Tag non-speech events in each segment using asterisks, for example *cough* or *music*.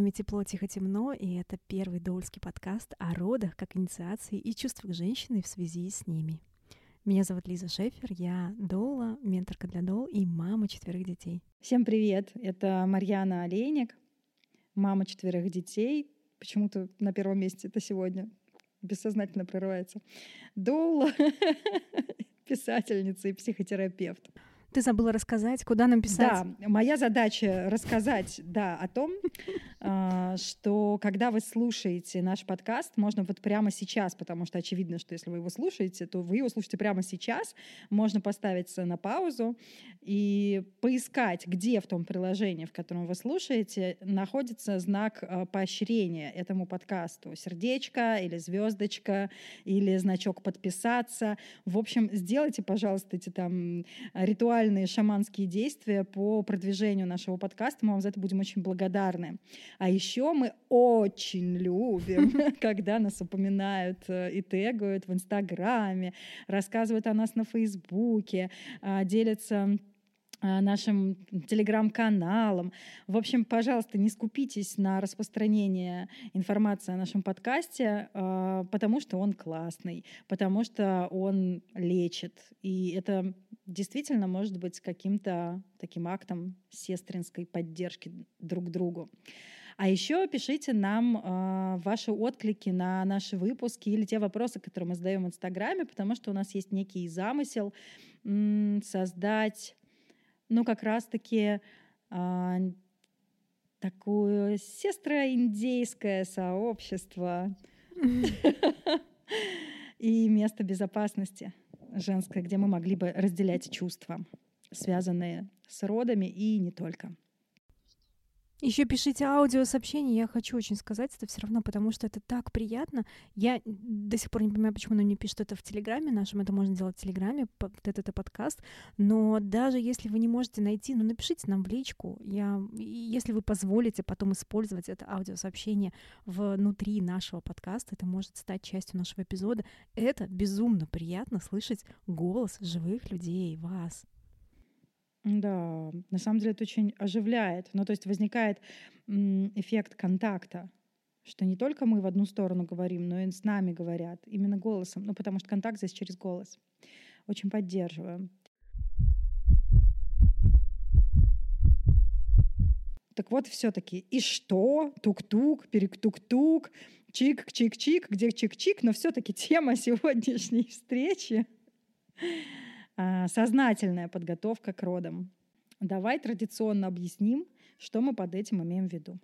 Вами Тепло, Тихо, Темно, и это первый доульский подкаст о родах, как инициации и чувствах женщины в связи с ними. Меня зовут Лиза Шефер, я доула, менторка для доул и мама четверых детей. Всем привет! Это Марьяна Олейник, мама четверых детей. Почему-то на первом месте это сегодня бессознательно прорывается. Доула, *laughs* писательница и психотерапевт. Ты забыла рассказать, куда нам писать? Да, моя задача рассказать, да, о том, *laughs* а, что когда вы слушаете наш подкаст, можно вот прямо сейчас, потому что очевидно, что если вы его слушаете, то вы его слушаете прямо сейчас, можно поставить на паузу и поискать, где в том приложении, в котором вы слушаете, находится знак а, поощрения этому подкасту. Сердечко или звездочка, или значок подписаться. В общем, сделайте, пожалуйста, эти там ритуалы ритуальные шаманские действия по продвижению нашего подкаста. Мы вам за это будем очень благодарны. А еще мы очень любим, *laughs* когда нас упоминают э, и тегают в Инстаграме, рассказывают о нас на Фейсбуке, а, делятся нашим телеграм-каналам. В общем, пожалуйста, не скупитесь на распространение информации о нашем подкасте, а, потому что он классный, потому что он лечит. И это действительно может быть каким-то таким актом сестринской поддержки друг другу. А еще пишите нам э, ваши отклики на наши выпуски или те вопросы, которые мы задаем в Инстаграме, потому что у нас есть некий замысел м- создать, ну, как раз-таки э, такое сестроиндейское сообщество *laughs* и место безопасности женское, где мы могли бы разделять чувства, связанные с родами и не только. Еще пишите аудиосообщения, я хочу очень сказать это все равно, потому что это так приятно. Я до сих пор не понимаю, почему она не пишет это в Телеграме нашем, это можно делать в Телеграме, вот это, это подкаст, но даже если вы не можете найти, ну напишите нам в личку, я, если вы позволите потом использовать это аудиосообщение внутри нашего подкаста, это может стать частью нашего эпизода. Это безумно приятно слышать голос живых людей, вас. Да, на самом деле это очень оживляет. Ну, то есть возникает эффект контакта, что не только мы в одну сторону говорим, но и с нами говорят, именно голосом. Ну, потому что контакт здесь через голос. Очень поддерживаем. Так вот, все-таки, и что? Тук-тук, перек-тук-тук, чик-чик-чик, где чик-чик, но все-таки тема *laughs* сегодняшней встречи сознательная подготовка к родам. Давай традиционно объясним, что мы под этим имеем в виду.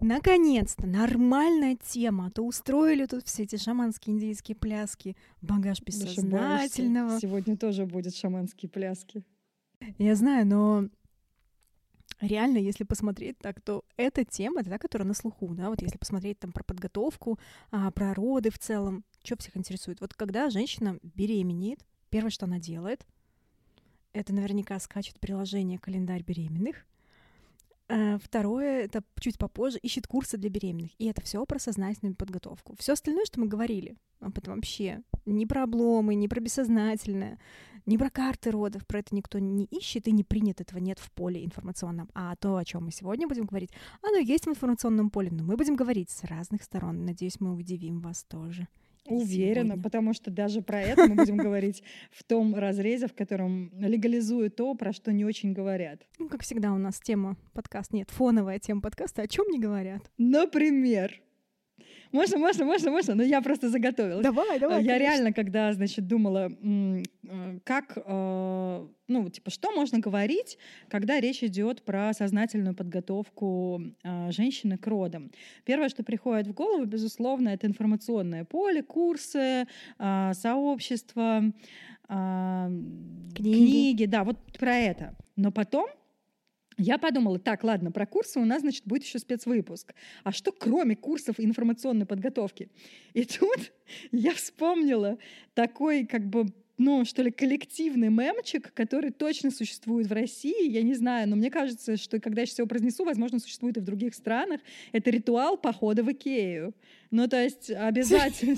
Наконец-то нормальная тема. А то устроили тут все эти шаманские индийские пляски, багаж бессознательного. Сегодня тоже будут шаманские пляски. Я знаю, но реально, если посмотреть так, то эта тема, это та, которая на слуху, да, вот если посмотреть там про подготовку, а, про роды в целом, что всех интересует. Вот когда женщина беременеет, Первое, что она делает, это наверняка скачет приложение «Календарь беременных». Э, второе, это чуть попозже, ищет курсы для беременных. И это все про сознательную подготовку. Все остальное, что мы говорили, об этом вообще не про обломы, не про бессознательное, не про карты родов, про это никто не ищет и не принят, этого нет в поле информационном. А то, о чем мы сегодня будем говорить, оно есть в информационном поле, но мы будем говорить с разных сторон. Надеюсь, мы удивим вас тоже. Уверена, сегодня. потому что даже про это мы будем говорить в том разрезе, в котором легализуют то, про что не очень говорят. Ну, как всегда, у нас тема подкаст нет, фоновая тема подкаста, о чем не говорят. Например, можно, можно, можно, можно, но я просто заготовилась. Давай, давай. Я конечно. реально, когда, значит, думала, э, как, э, ну, типа, что можно говорить, когда речь идет про сознательную подготовку э, женщины к родам. Первое, что приходит в голову, безусловно, это информационное поле, курсы, сообщества, книги. книги, да, вот про это. Но потом я подумала, так, ладно, про курсы у нас, значит, будет еще спецвыпуск. А что кроме курсов информационной подготовки? И тут *laughs* я вспомнила такой, как бы, ну, что ли, коллективный мемчик, который точно существует в России. Я не знаю, но мне кажется, что когда я сейчас его произнесу, возможно, существует и в других странах. Это ритуал похода в Икею. Ну, то есть *laughs* обязательно...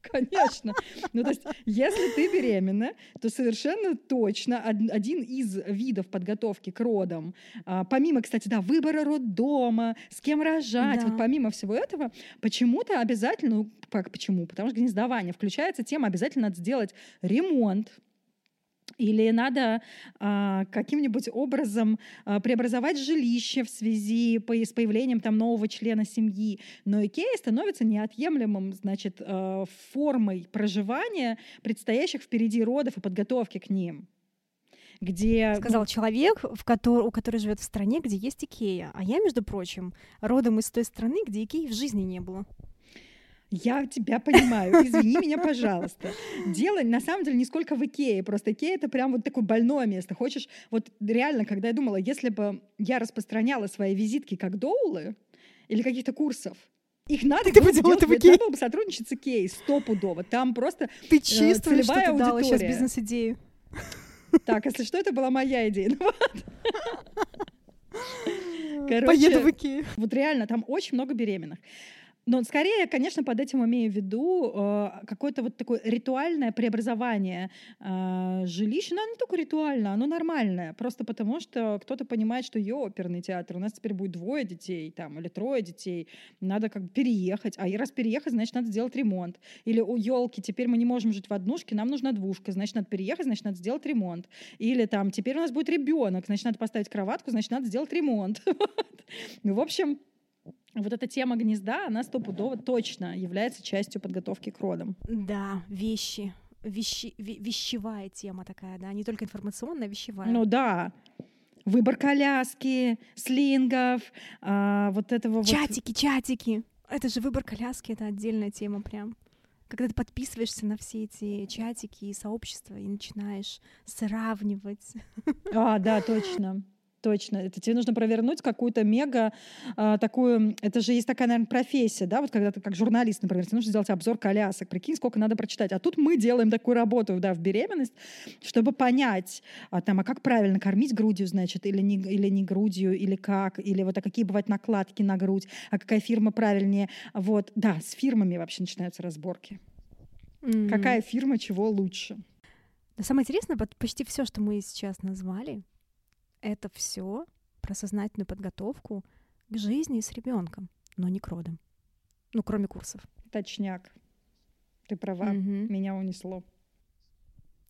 *laughs* Конечно. Ну, то есть, если ты беременна, то совершенно точно один из видов подготовки к родам, а, помимо, кстати, да, выбора роддома, с кем рожать, да. вот помимо всего этого, почему-то обязательно, ну, как почему? Потому что гнездование включается тема, обязательно надо сделать ремонт, или надо а, каким-нибудь образом а, преобразовать жилище в связи по, с появлением там нового члена семьи. Но Икея становится неотъемлемым, значит, а, формой проживания предстоящих впереди родов и подготовки к ним где... Сказал человек, в который, у который живет в стране, где есть Икея. А я, между прочим, родом из той страны, где Икеи в жизни не было. Я тебя понимаю, извини меня, пожалуйста. Дело на самом деле не сколько в Икее, просто Икея это прям вот такое больное место. Хочешь, вот реально, когда я думала, если бы я распространяла свои визитки как доулы или каких-то курсов, их надо ты делать в Икее? Надо бы сотрудничать с Икеей стопудово. Там просто Ты э, чувствуешь, что ты дала сейчас бизнес-идею. Так, если что, это была моя идея. Ну Короче, Поеду в Икею. Вот реально, там очень много беременных. Но скорее, конечно, под этим имею в виду э, какое-то вот такое ритуальное преобразование э, жилища. Но оно не только ритуально, оно нормальное. Просто потому, что кто-то понимает, что ее оперный театр, у нас теперь будет двое детей там, или трое детей, надо как бы переехать. А раз переехать, значит, надо сделать ремонт. Или у елки теперь мы не можем жить в однушке, нам нужна двушка, значит, надо переехать, значит, надо сделать ремонт. Или там теперь у нас будет ребенок, значит, надо поставить кроватку, значит, надо сделать ремонт. *laughs* Ну, в общем, вот эта тема гнезда, она стопудово точно является частью подготовки к родам. Да, вещи. Вещи, вещевая тема такая, да, не только информационная, а вещевая. Ну да, выбор коляски, слингов, а, вот этого чатики, вот... чатики. Это же выбор коляски, это отдельная тема прям. Когда ты подписываешься на все эти чатики и сообщества и начинаешь сравнивать. А, да, точно. Точно. Это тебе нужно провернуть какую-то мега а, такую... Это же есть такая, наверное, профессия, да? Вот когда ты как журналист, например, тебе нужно сделать обзор колясок. Прикинь, сколько надо прочитать. А тут мы делаем такую работу, да, в беременность, чтобы понять, а, там, а как правильно кормить грудью, значит, или не, или не грудью, или как, или вот а какие бывают накладки на грудь, а какая фирма правильнее. Вот, да, с фирмами вообще начинаются разборки. Mm-hmm. Какая фирма чего лучше? Самое интересное, почти все, что мы сейчас назвали, это все про сознательную подготовку к жизни с ребенком, но не к родам. Ну, кроме курсов. Точняк. Ты права, угу. меня унесло.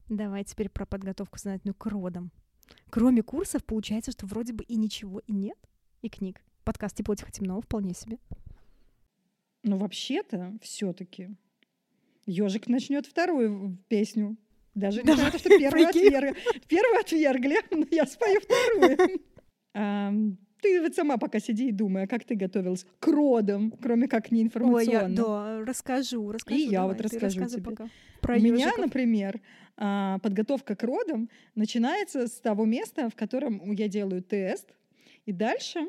Давай теперь про подготовку сознательную к родам. Кроме курсов, получается, что вроде бы и ничего и нет, и книг. Подкаст «Тепло, тихо, темно» вполне себе. Ну, вообще-то, все таки Ежик начнет вторую песню даже не знаю, что первую отвергли. Первую отвергли, но я спою вторую. Ты вот сама пока сиди и думай, а как ты готовилась к родам, кроме как не информационно. Ой, я, да, расскажу, расскажу. И я вот расскажу тебе. Пока. Про У меня, например, а, подготовка к родам начинается с того места, в котором я делаю тест, и дальше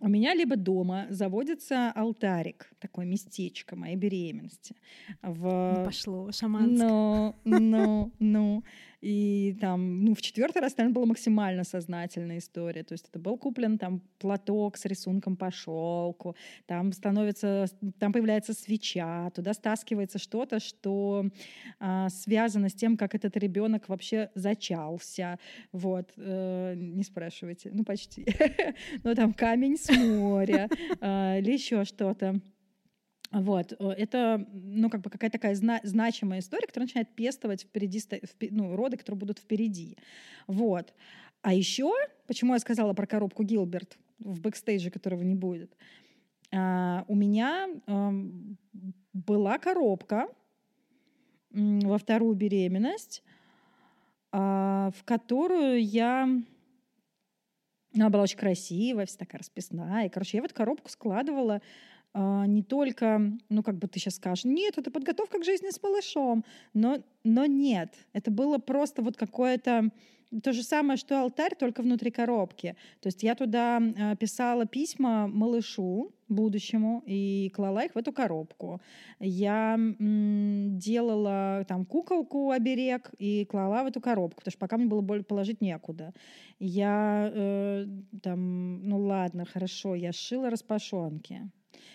у меня либо дома заводится алтарик, такое местечко моей беременности. В... Ну, пошло, шаманское. Ну, ну, ну. И там, ну, в четвертый раз, наверное, была максимально сознательная история. То есть это был куплен там платок с рисунком по шелку, там становится, там появляется свеча, туда стаскивается что-то, что а, связано с тем, как этот ребенок вообще зачался. Вот, э, не спрашивайте, ну почти. *laughs* Но там камень с моря э, или еще что-то. Вот, э, это, ну, как бы какая-то такая зна- значимая история, которая начинает пестовать впереди, ну, роды, которые будут впереди. Вот. А еще, почему я сказала про коробку Гилберт в бэкстейже, которого не будет, а, у меня а, была коробка во вторую беременность, а, в которую я она была очень красивая, вся такая расписная. И, короче, я в эту коробку складывала не только, ну, как бы ты сейчас скажешь, нет, это подготовка к жизни с малышом, но, но нет, это было просто вот какое-то то же самое, что алтарь, только внутри коробки. То есть я туда а, писала письма малышу будущему и клала их в эту коробку. Я делала там куколку оберег и клала в эту коробку, потому что пока мне было положить некуда. Я э, там, ну ладно, хорошо, я шила распашонки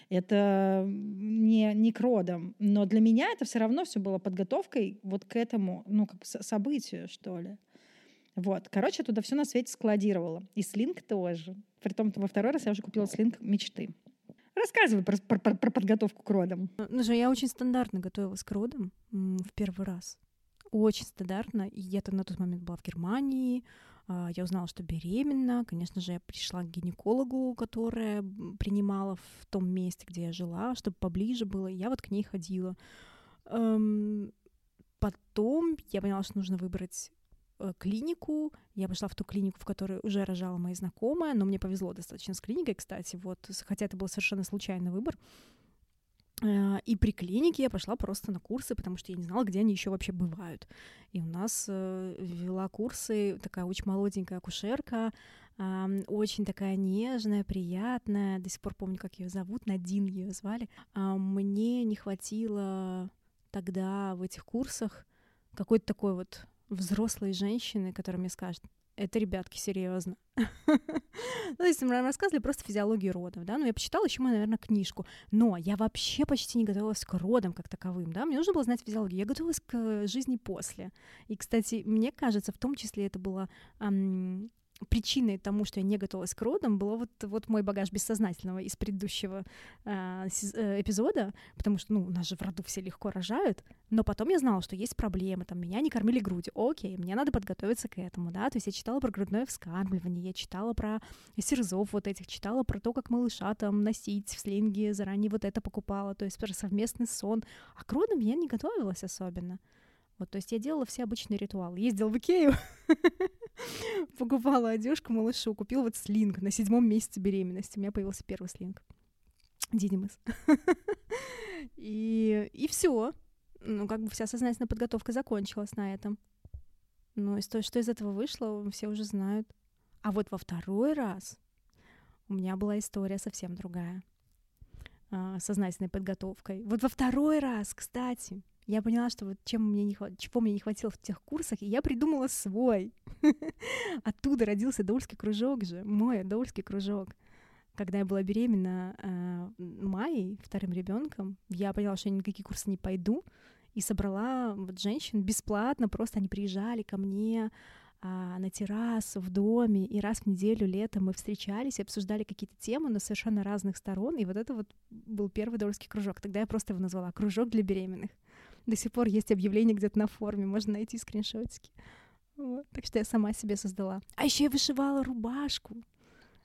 Это не, не к родам. Но для меня это все равно все было подготовкой вот к этому, ну, как событию, что ли. Вот. Короче, туда все на свете складировала. И слинг тоже. Притом во второй раз я уже купила слинг мечты. Рассказывай про, про, про, про подготовку к родам. Ну же, я очень стандартно готовилась к родам в первый раз. Очень стандартно. И я-то на тот момент была в Германии. А, я узнала, что беременна. Конечно же, я пришла к гинекологу, которая принимала в том месте, где я жила, чтобы поближе было. Я вот к ней ходила. Эм, потом я поняла, что нужно выбрать Э, клинику. Я пошла в ту клинику, в которой уже рожала моя знакомая, но мне повезло достаточно с клиникой, кстати, вот, хотя это был совершенно случайный выбор. Э, и при клинике я пошла просто на курсы, потому что я не знала, где они еще вообще бывают. И у нас э, вела курсы такая очень молоденькая акушерка, очень такая нежная, приятная. До сих пор помню, как ее зовут, Надин ее звали. Мне не хватило тогда в этих курсах какой-то такой вот взрослые женщины, которые мне скажут, это, ребятки, серьезно. *laughs* ну, есть мы рассказывали просто физиологию родов, да, но я почитала еще, наверное, книжку, но я вообще почти не готовилась к родам как таковым, да, мне нужно было знать физиологию, я готовилась к жизни после. И, кстати, мне кажется, в том числе это было причиной тому, что я не готовилась к родам, был вот, вот мой багаж бессознательного из предыдущего э, эпизода, потому что, ну, у нас же в роду все легко рожают, но потом я знала, что есть проблемы, там, меня не кормили грудью, окей, мне надо подготовиться к этому, да, то есть я читала про грудное вскармливание, я читала про серзов вот этих, читала про то, как малыша там носить в слинге, заранее вот это покупала, то есть про совместный сон, а к родам я не готовилась особенно. Вот, то есть я делала все обычные ритуалы. Ездила в Икею, *laughs* покупала одежку малышу, купила вот слинг на седьмом месяце беременности. У меня появился первый слинг. Дидимыс. *laughs* и и все. Ну, как бы вся сознательная подготовка закончилась на этом. Ну, и то, что из этого вышло, все уже знают. А вот во второй раз у меня была история совсем другая. А, сознательной подготовкой. Вот во второй раз, кстати, я поняла, что вот чем мне не хват... чего мне не хватило в тех курсах, и я придумала свой. *laughs* Оттуда родился Доульский кружок же, мой Доульский кружок. Когда я была беременна э, Майей, вторым ребенком, я поняла, что я никакие курсы не пойду, и собрала вот женщин бесплатно, просто они приезжали ко мне, а, на террасу в доме, и раз в неделю летом мы встречались и обсуждали какие-то темы, но совершенно разных сторон, и вот это вот был первый дольский кружок. Тогда я просто его назвала «Кружок для беременных». До сих пор есть объявление где-то на форуме, можно найти скриншотики. Вот. Так что я сама себе создала. А еще я вышивала рубашку.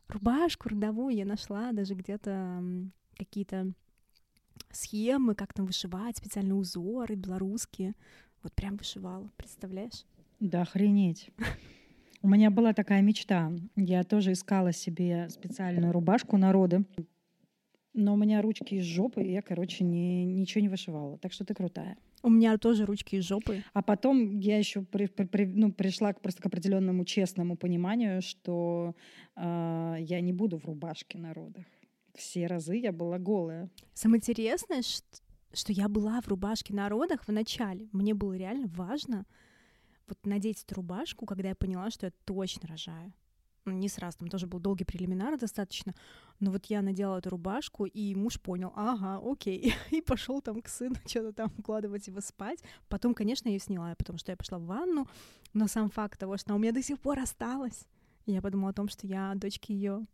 Рубашку родовую я нашла даже где-то какие-то схемы, как там вышивать, специальные узоры белорусские. Вот прям вышивала, представляешь? Да, охренеть. У меня была такая мечта. Я тоже искала себе специальную рубашку народа. Но у меня ручки из жопы, и я, короче, не, ничего не вышивала. Так что ты крутая. У меня тоже ручки из жопы. А потом я еще при, при, при, ну, пришла к, просто к определенному честному пониманию, что э, я не буду в рубашке на родах. Все разы я была голая. Самое интересное, что, что я была в рубашке на родах в начале. Мне было реально важно вот надеть эту рубашку, когда я поняла, что я точно рожаю не сразу, там тоже был долгий прелиминар достаточно, но вот я надела эту рубашку, и муж понял, ага, окей, *laughs* и пошел там к сыну что-то там укладывать его спать. Потом, конечно, я ее сняла, потому что я пошла в ванну, но сам факт того, что она у меня до сих пор осталась, я подумала о том, что я дочке ее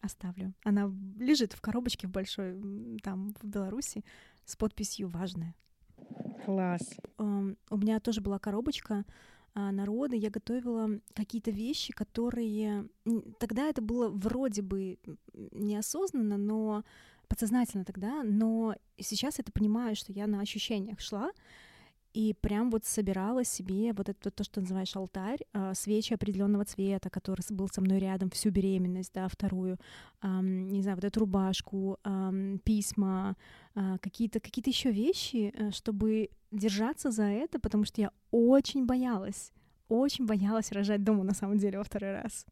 оставлю. Она лежит в коробочке в большой, там, в Беларуси, с подписью «Важная». Класс. Um, у меня тоже была коробочка, а, народа я готовила какие-то вещи, которые тогда это было вроде бы неосознанно, но подсознательно тогда, но сейчас это понимаю, что я на ощущениях шла, и прям вот собирала себе вот это то, что называешь алтарь, э, свечи определенного цвета, который был со мной рядом всю беременность, да, вторую, не знаю, вот эту рубашку, письма, э, какие-то какие-то еще вещи, э, чтобы держаться за это, потому что я очень боялась, очень боялась рожать дома на самом деле во второй раз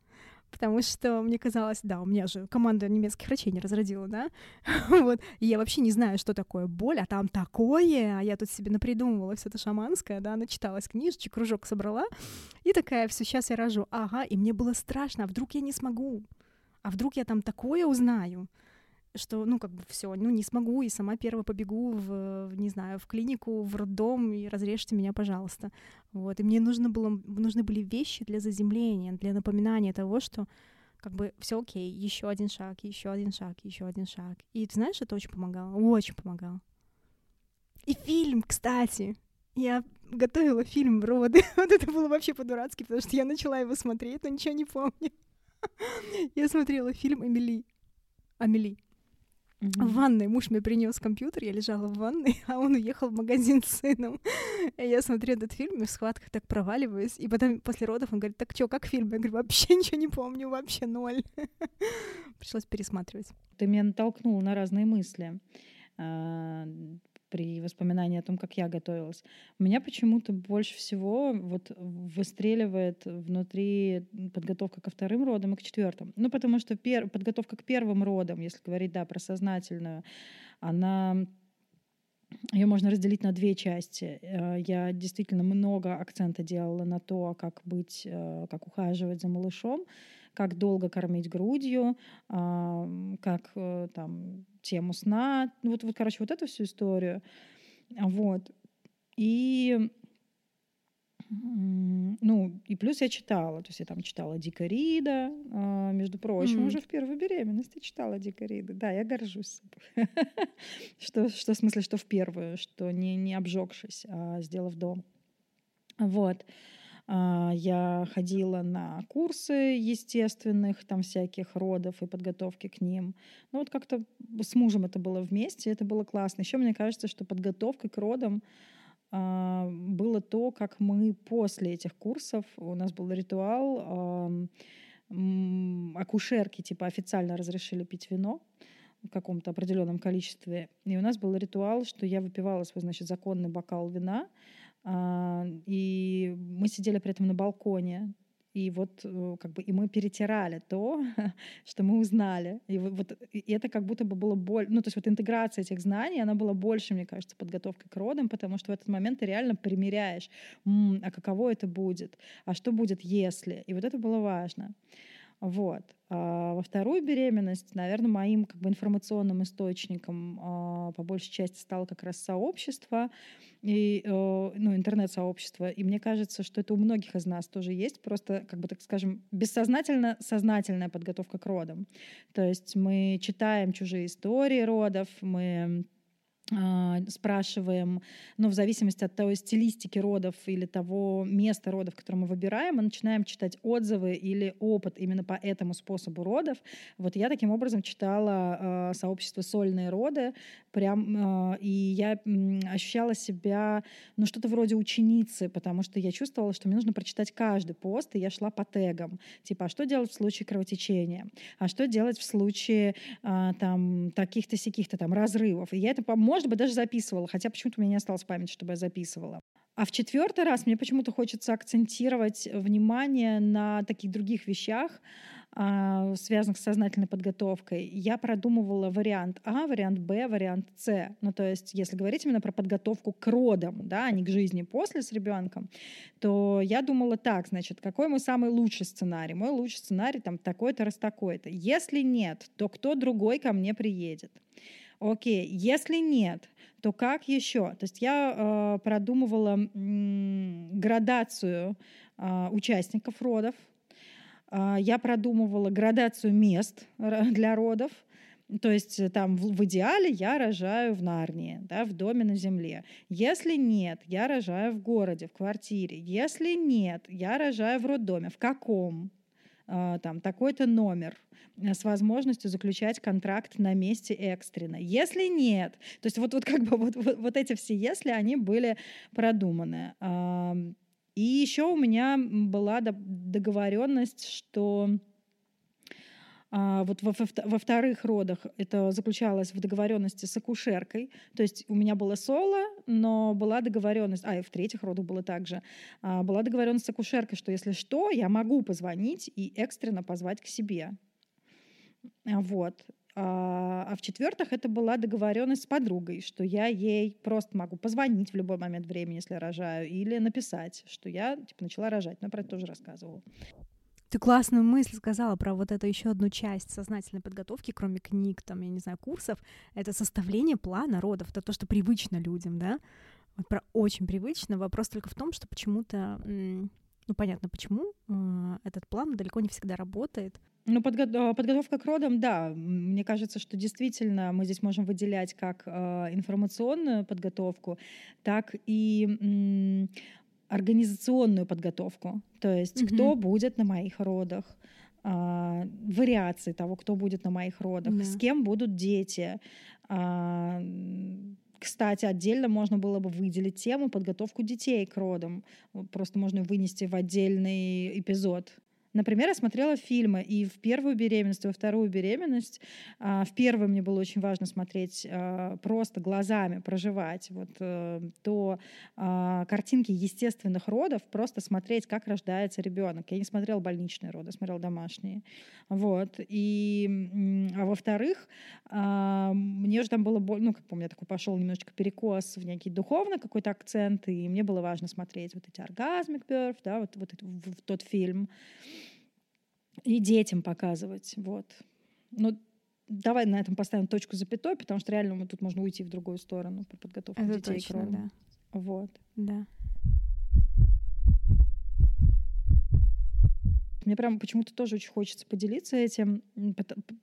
потому что мне казалось, да, у меня же команда немецких врачей не разродила, да, *laughs* вот, и я вообще не знаю, что такое боль, а там такое, а я тут себе напридумывала все это шаманское, да, начиталась книжечек, кружок собрала, и такая, все, сейчас я рожу, ага, и мне было страшно, а вдруг я не смогу, а вдруг я там такое узнаю, что, ну, как бы все, ну, не смогу, и сама первая побегу в, не знаю, в клинику, в роддом, и разрежьте меня, пожалуйста. Вот, и мне нужно было, нужны были вещи для заземления, для напоминания того, что как бы все окей, еще один шаг, еще один шаг, еще один шаг. И ты знаешь, это очень помогало, очень помогало. И фильм, кстати, я готовила фильм «Роды». *laughs* вот это было вообще по-дурацки, потому что я начала его смотреть, но ничего не помню. *laughs* я смотрела фильм «Эмили». «Амели». Mm-hmm. В ванной муж мне принес компьютер, я лежала в ванной, *laughs* а он уехал в магазин с сыном. *laughs* И я смотрю этот фильм, и в схватках так проваливаюсь. И потом после родов он говорит, так что, как фильм? Я говорю, вообще *laughs* ничего не помню, вообще ноль. Пришлось пересматривать. Ты меня натолкнула на разные мысли. А, при воспоминании о том, как я готовилась. Меня почему-то больше всего вот выстреливает внутри подготовка ко вторым родам и к четвертым. Ну, потому что пер... подготовка к первым родам, если говорить, да, про сознательную, она ее можно разделить на две части. Э, я действительно много акцента делала на то, как быть, э, как ухаживать за малышом, как долго кормить грудью, как э, там тему сна, вот, вот, короче, вот эту всю историю. Вот. И ну, и плюс я читала, то есть я там читала Дика Рида, а, между прочим, mm-hmm. уже в первой беременности читала Дика Рида. Да, я горжусь собой. *laughs* что, что в смысле, что в первую, что не, не обжегшись, а сделав дом. Вот. А, я ходила на курсы естественных, там всяких родов и подготовки к ним. Ну вот как-то с мужем это было вместе, это было классно. Еще мне кажется, что подготовка к родам а, было то, как мы после этих курсов, у нас был ритуал, акушерки типа официально разрешили пить вино в каком-то определенном количестве. И у нас был ритуал, что я выпивала свой, значит, законный бокал вина, а, и мы сидели при этом на балконе, и вот э, как бы и мы перетирали то, *laughs* что мы узнали. И вот и это как будто бы было больше, ну то есть вот интеграция этих знаний, она была больше, мне кажется, подготовкой к родам, потому что в этот момент ты реально примеряешь, а каково это будет, а что будет если. И вот это было важно. Вот. А во вторую беременность, наверное, моим как бы информационным источником а, по большей части стало как раз сообщество и э, ну, интернет-сообщество. И мне кажется, что это у многих из нас тоже есть, просто, как бы так скажем, бессознательно сознательная подготовка к родам. То есть мы читаем чужие истории родов, мы спрашиваем, ну, в зависимости от той стилистики родов или того места родов, которое мы выбираем, мы начинаем читать отзывы или опыт именно по этому способу родов. Вот я таким образом читала э, сообщество «Сольные роды», прям, э, и я э, ощущала себя, ну, что-то вроде ученицы, потому что я чувствовала, что мне нужно прочитать каждый пост, и я шла по тегам. Типа, а что делать в случае кровотечения? А что делать в случае, э, там, таких-то, сяких-то там разрывов? И я это, может может быть, даже записывала, хотя почему-то у меня не осталось памяти, чтобы я записывала. А в четвертый раз мне почему-то хочется акцентировать внимание на таких других вещах, а, связанных с сознательной подготовкой. Я продумывала вариант А, вариант Б, вариант С. Ну, то есть, если говорить именно про подготовку к родам, да, а не к жизни после с ребенком, то я думала так, значит, какой мой самый лучший сценарий? Мой лучший сценарий там такой-то раз такой-то. Если нет, то кто другой ко мне приедет? Окей, если нет, то как еще? То есть я э, продумывала м, градацию э, участников родов, э, я продумывала градацию мест для родов, то есть э, там в, в идеале я рожаю в Нарнии, да, в доме на земле. Если нет, я рожаю в городе, в квартире. Если нет, я рожаю в роддоме. В каком? Э, там такой-то номер Э, с возможностью заключать контракт на месте экстренно. Если нет, то есть вот, вот как бы вот, вот, вот эти все «если», они были продуманы. И еще у меня была договоренность, что а, вот во, во вторых родах это заключалось в договоренности с акушеркой. То есть у меня было соло, но была договоренность, а и в третьих родах было также, а, была договоренность с акушеркой, что если что, я могу позвонить и экстренно позвать к себе. А, вот. А, а в-четвертых, это была договоренность с подругой, что я ей просто могу позвонить в любой момент времени, если рожаю, или написать, что я типа, начала рожать. Но я про это тоже рассказывала. Ты классную мысль сказала про вот эту еще одну часть сознательной подготовки, кроме книг, там, я не знаю, курсов. Это составление плана родов. Это то, что привычно людям, да? Вот про очень привычно. Вопрос только в том, что почему-то, ну, понятно, почему э, этот план далеко не всегда работает. Ну, подго- подготовка к родам, да. Мне кажется, что действительно мы здесь можем выделять как э, информационную подготовку, так и организационную подготовку. То есть mm-hmm. кто будет на моих родах, а, вариации того, кто будет на моих родах, yeah. с кем будут дети. А, кстати, отдельно можно было бы выделить тему подготовку детей к родам. Просто можно вынести в отдельный эпизод Например, я смотрела фильмы и в первую беременность, и во вторую беременность. А, в первую мне было очень важно смотреть а, просто глазами, проживать вот э, до а, картинки естественных родов, просто смотреть, как рождается ребенок. Я не смотрела больничные роды, смотрела домашние. Вот. И, а во-вторых, мне же там было, ну, как бы у меня такой пошел немножечко перекос в некий духовный какой-то акцент, и мне было важно смотреть вот эти оргазмик да, вот, вот в, в тот фильм и детям показывать. Вот. Но давай на этом поставим точку запятой, потому что реально мы тут можно уйти в другую сторону по подготовке Это детей точно, к родам. Да. Вот. Да. Мне прям почему-то тоже очень хочется поделиться этим.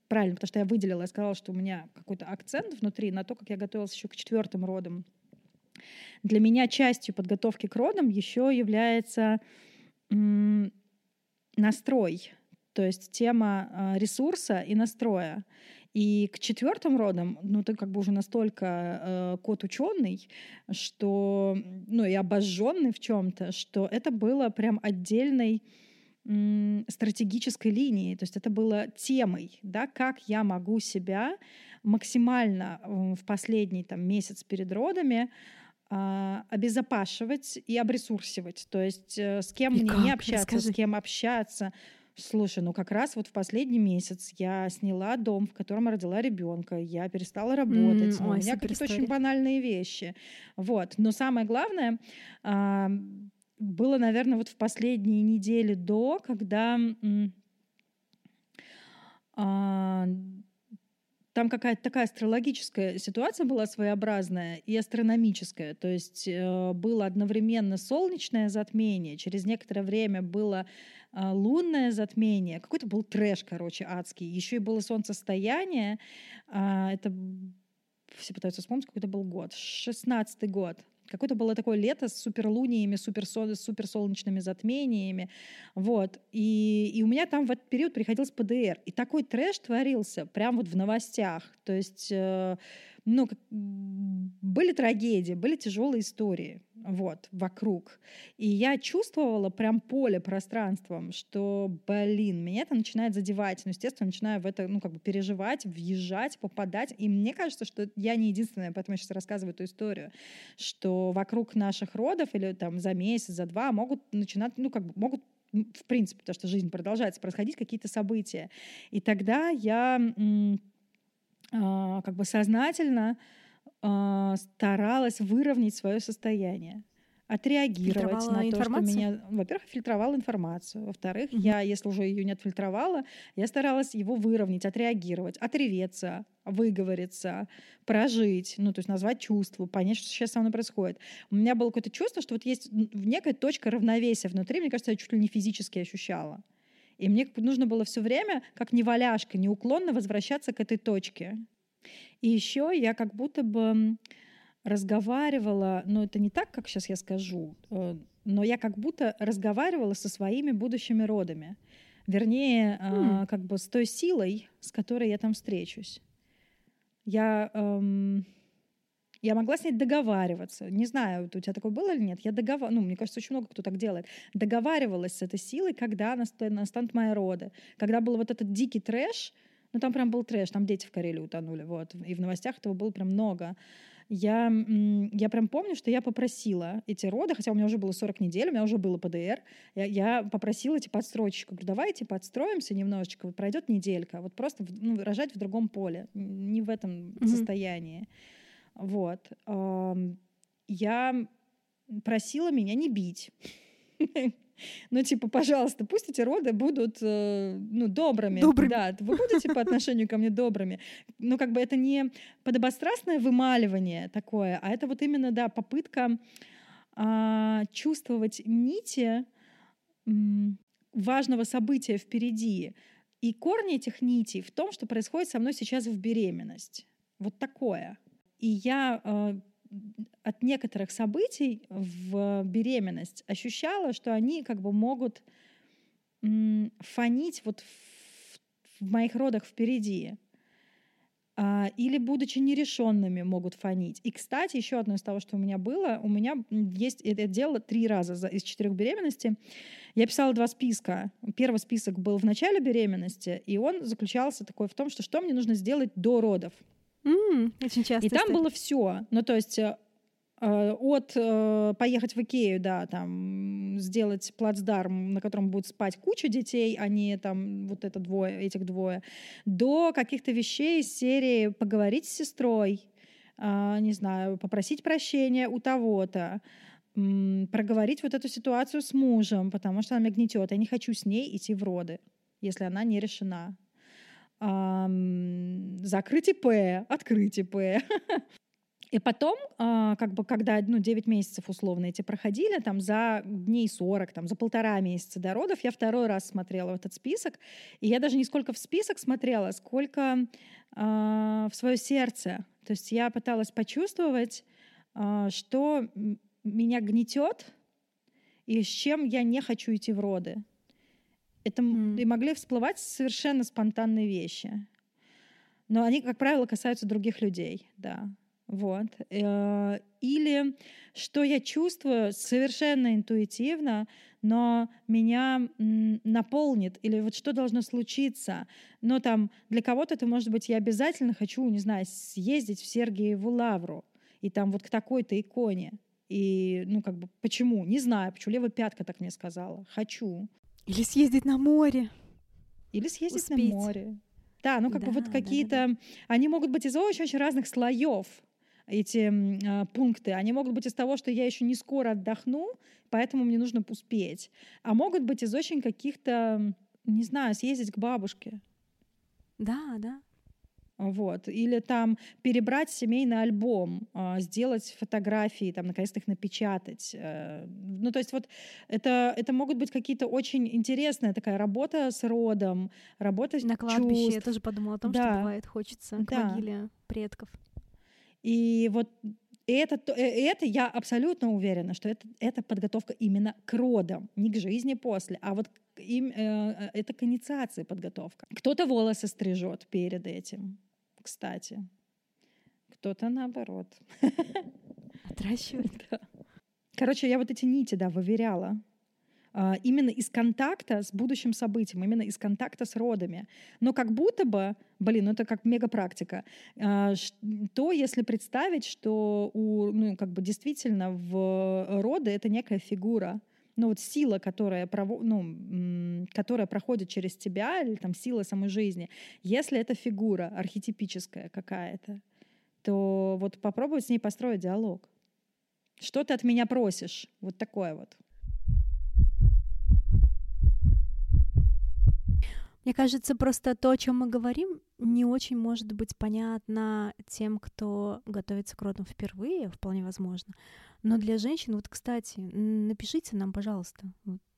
Правильно, потому что я выделила, я сказала, что у меня какой-то акцент внутри на то, как я готовилась еще к четвертым родам. Для меня частью подготовки к родам еще является настрой то есть тема а, ресурса и настроя. И к четвертым родам, ну, ты как бы уже настолько э, кот ученый, что, ну, и обожженный в чем-то, что это было прям отдельной стратегической линией. То есть это было темой, да, как я могу себя максимально в последний там месяц перед родами э, обезопашивать и обресурсивать. То есть э, с кем и мне как? не общаться, Расскажи. с кем общаться, Слушай, ну как раз вот в последний месяц я сняла дом, в котором родила ребенка, я перестала работать. Mm, ну, ой, у меня какие-то очень банальные вещи. Вот. Но самое главное а, было, наверное, вот в последние недели до, когда а, там какая-то такая астрологическая ситуация была своеобразная и астрономическая. То есть э, было одновременно солнечное затмение, через некоторое время было э, лунное затмение. Какой-то был трэш, короче, адский. Еще и было солнцестояние. Э, это все пытаются вспомнить, какой это был год. шестнадцатый год. Какое-то было такое лето с суперлуниями, суперсол, суперсолнечными затмениями. Вот. И, и у меня там в этот период приходилось ПДР. И такой трэш творился прямо вот в новостях. То есть э, ну, были трагедии, были тяжелые истории вот, вокруг. И я чувствовала прям поле пространством, что, блин, меня это начинает задевать. Ну, естественно, начинаю в это, ну, как бы переживать, въезжать, попадать. И мне кажется, что я не единственная, поэтому я сейчас рассказываю эту историю, что вокруг наших родов или там за месяц, за два могут начинать, ну, как бы могут в принципе, потому что жизнь продолжается, происходить какие-то события. И тогда я как бы сознательно а, старалась выровнять свое состояние отреагировать на то, что меня, во-первых, фильтровала информацию, во-вторых, угу. я, если уже ее не отфильтровала, я старалась его выровнять, отреагировать, отреветься, выговориться, прожить, ну то есть назвать чувство, понять, что сейчас со мной происходит. У меня было какое-то чувство, что вот есть некая точка равновесия внутри, мне кажется, я чуть ли не физически ощущала. И мне нужно было все время, как неваляшка, неуклонно возвращаться к этой точке. И еще я как будто бы разговаривала, ну это не так, как сейчас я скажу, э, но я как будто разговаривала со своими будущими родами. Вернее, mm. как бы с той силой, с которой я там встречусь. Я эм, я могла с ней договариваться. Не знаю, у тебя такое было или нет. Я договаривалась, ну, мне кажется, очень много кто так делает. Договаривалась с этой силой, когда настанут мои роды. Когда был вот этот дикий трэш, ну, там прям был трэш, там дети в Карелии утонули, вот. И в новостях этого было прям много. Я, я прям помню, что я попросила эти роды, хотя у меня уже было 40 недель, у меня уже было ПДР, я, я попросила эти подстройщика, говорю, давайте подстроимся немножечко, пройдет неделька, вот просто ну, рожать в другом поле, не в этом mm-hmm. состоянии. Вот. Я просила меня не бить. *laughs* Ну, типа, пожалуйста, пусть эти роды будут, э, ну, добрыми. Добрыми. Да, вы будете по отношению ко мне добрыми. Ну, как бы это не подобострастное вымаливание такое, а это вот именно, да, попытка а, чувствовать нити м, важного события впереди. И корни этих нитей в том, что происходит со мной сейчас в беременность. Вот такое. И я э, от некоторых событий в беременность ощущала, что они как бы могут м, фонить вот в, в моих родах впереди. А, или, будучи нерешенными, могут фонить. И, кстати, еще одно из того, что у меня было, у меня есть, это делала три раза за, из четырех беременностей. Я писала два списка. Первый список был в начале беременности, и он заключался такой в том, что что мне нужно сделать до родов. М, очень часто. И там кстати. было все. Ну, то есть э, э, от э, поехать в Икею, да, там сделать плацдарм, на котором будет спать куча детей, а не там вот это двое, этих двое, до каких-то вещей из серии поговорить с сестрой, а, не знаю, попросить прощения у того-то, проговорить вот эту ситуацию с мужем, потому что она меня гнетет. Я не хочу с ней идти в роды, если она не решена. Закрыть ИП, открыть ИП. *laughs* И потом, а, как бы, когда ну, 9 месяцев условно эти проходили, там за дней 40, там, за полтора месяца до родов, я второй раз смотрела этот список. И я даже не сколько в список смотрела, сколько а, в свое сердце. То есть я пыталась почувствовать, а, что меня гнетет и с чем я не хочу идти в роды. Это М. и могли всплывать совершенно спонтанные вещи. Но они, как правило, касаются других людей, да. Вот. Э, Или что я чувствую совершенно интуитивно, но меня наполнит, или вот что должно случиться. Но там для кого-то это может быть, я обязательно хочу, не знаю, съездить в Сергиеву Лавру, и там вот к такой-то иконе. И, ну, как бы, почему? Не знаю, почему левая пятка так мне сказала. Хочу. Или съездить на море. Или съездить Успеть. на море. Да, ну как бы Да, вот да-да-да. какие-то... Они могут быть из очень-очень разных слоев, эти а, пункты. Они могут быть из того, что я еще не скоро отдохну, поэтому мне нужно успеть. А могут быть из очень каких-то, не знаю, съездить к бабушке. Да, да. Вот. Или там перебрать семейный альбом, а, сделать фотографии, там, наконец-то их напечатать. Э, Ну, то есть вот это, это могут быть какие-то очень интересная такая работа с родом, работа с На кладбище я чувств. тоже подумала о том, Да. что бывает хочется к Да. могиле предков. И вот это, то- э, это я абсолютно уверена, что это, это подготовка именно к родам, не к жизни после, а вот им, э, э, это к инициации подготовка. Кто-то волосы стрижет перед этим, кстати. Кто-то наоборот. Отращивать. *laughs* Короче, я вот эти нити, да, выверяла. А, Именно из контакта с будущим событием, именно из контакта с родами. Но как будто бы, блин, ну это как мегапрактика, а, то если представить, что у, ну, как бы действительно в роды это некая фигура, ну вот сила, которая, прово- ну, которая проходит через тебя, или там сила самой жизни, если это фигура архетипическая какая-то, то вот попробовать с ней построить диалог. Что ты от меня просишь? Вот такое вот. Мне кажется, просто то, о чем мы говорим, не очень может быть понятно тем, кто готовится к родам впервые, вполне возможно. Но для женщин, вот, кстати, напишите нам, пожалуйста.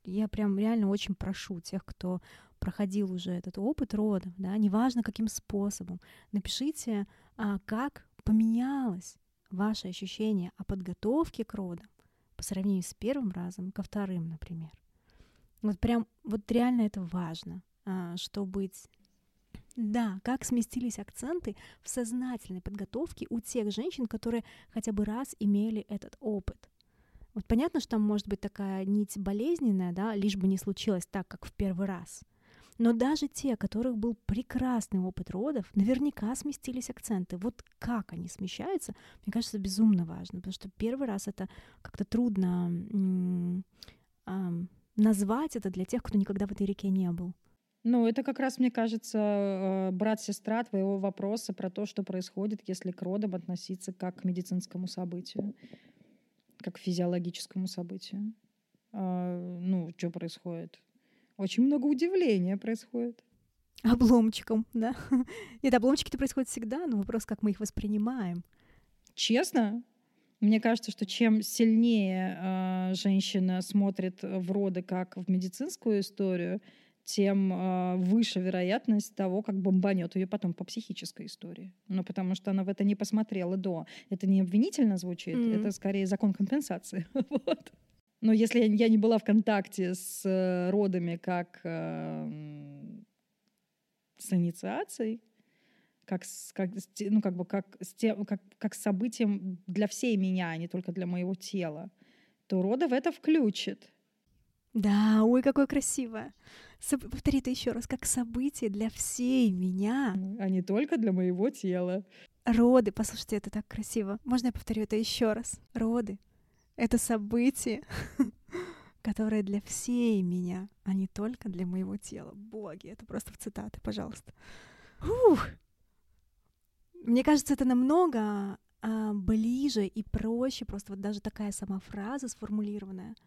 Я прям реально очень прошу тех, кто проходил уже этот опыт родов, да, неважно каким способом, напишите, а, как поменялось ваше ощущение о подготовке к родам по сравнению с первым разом ко вторым, например. Вот прям, вот реально это важно, а, что быть... Да, как сместились акценты в сознательной подготовке у тех женщин, которые хотя бы раз имели этот опыт. Вот понятно, что там может быть такая нить болезненная, да, лишь бы не случилось так, как в первый раз. Но даже те, у которых был прекрасный опыт родов, наверняка сместились акценты. Вот как они смещаются, мне кажется, безумно важно, потому что первый раз это как-то трудно м, ам, назвать это для тех, кто никогда в этой реке не был. Ну, это как раз, мне кажется, э, брат-сестра твоего вопроса про то, что происходит, если к родам относиться как к медицинскому событию, как к физиологическому событию. э, ну, что происходит? Очень много удивления происходит. Обломчиком, да. *laughs* Нет, обломчики-то происходят всегда, но вопрос, как мы их воспринимаем. Честно, мне кажется, что чем сильнее э, женщина смотрит в роды как в медицинскую историю, тем э, выше вероятность того, как бомбанет ее потом по психической истории. Ну, потому что она в это не посмотрела до. Это не обвинительно звучит, mm-hmm. это скорее закон компенсации. *laughs* вот. Но если я, не была в контакте с э, родами как э, с инициацией, как, с, как, ну, как бы как с, тем, как, как с событием для всей меня, а не только для моего тела, то рода в это включит. Да, ой, какое красивое. Повтори это еще раз, как событие для всей меня. А не только для моего тела. Роды, послушайте, это так красиво. Можно я повторю это еще раз? Роды — это событие, *laughs* которое для всей меня, а не только для моего тела. Боги, это просто в цитаты, пожалуйста. Ух! Мне кажется, это намного а, ближе и проще, просто вот даже такая сама фраза сформулированная —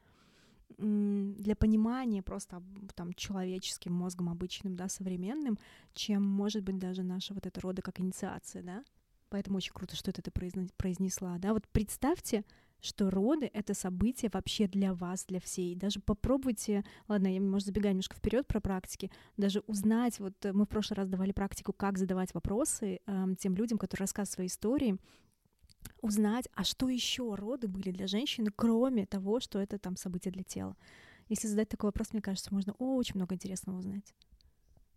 для понимания просто там человеческим мозгом обычным, да, современным, чем может быть даже наша вот эта рода как инициация, да. Поэтому очень круто, что это ты произнесла, да. Вот представьте, что роды — это событие вообще для вас, для всей. Даже попробуйте, ладно, я, может, забегаю немножко вперед про практики, даже узнать, вот мы в прошлый раз давали практику, как задавать вопросы э, тем людям, которые рассказывают свои истории, узнать, а что еще роды были для женщины, кроме того, что это там событие для тела. Если задать такой вопрос, мне кажется, можно очень много интересного узнать.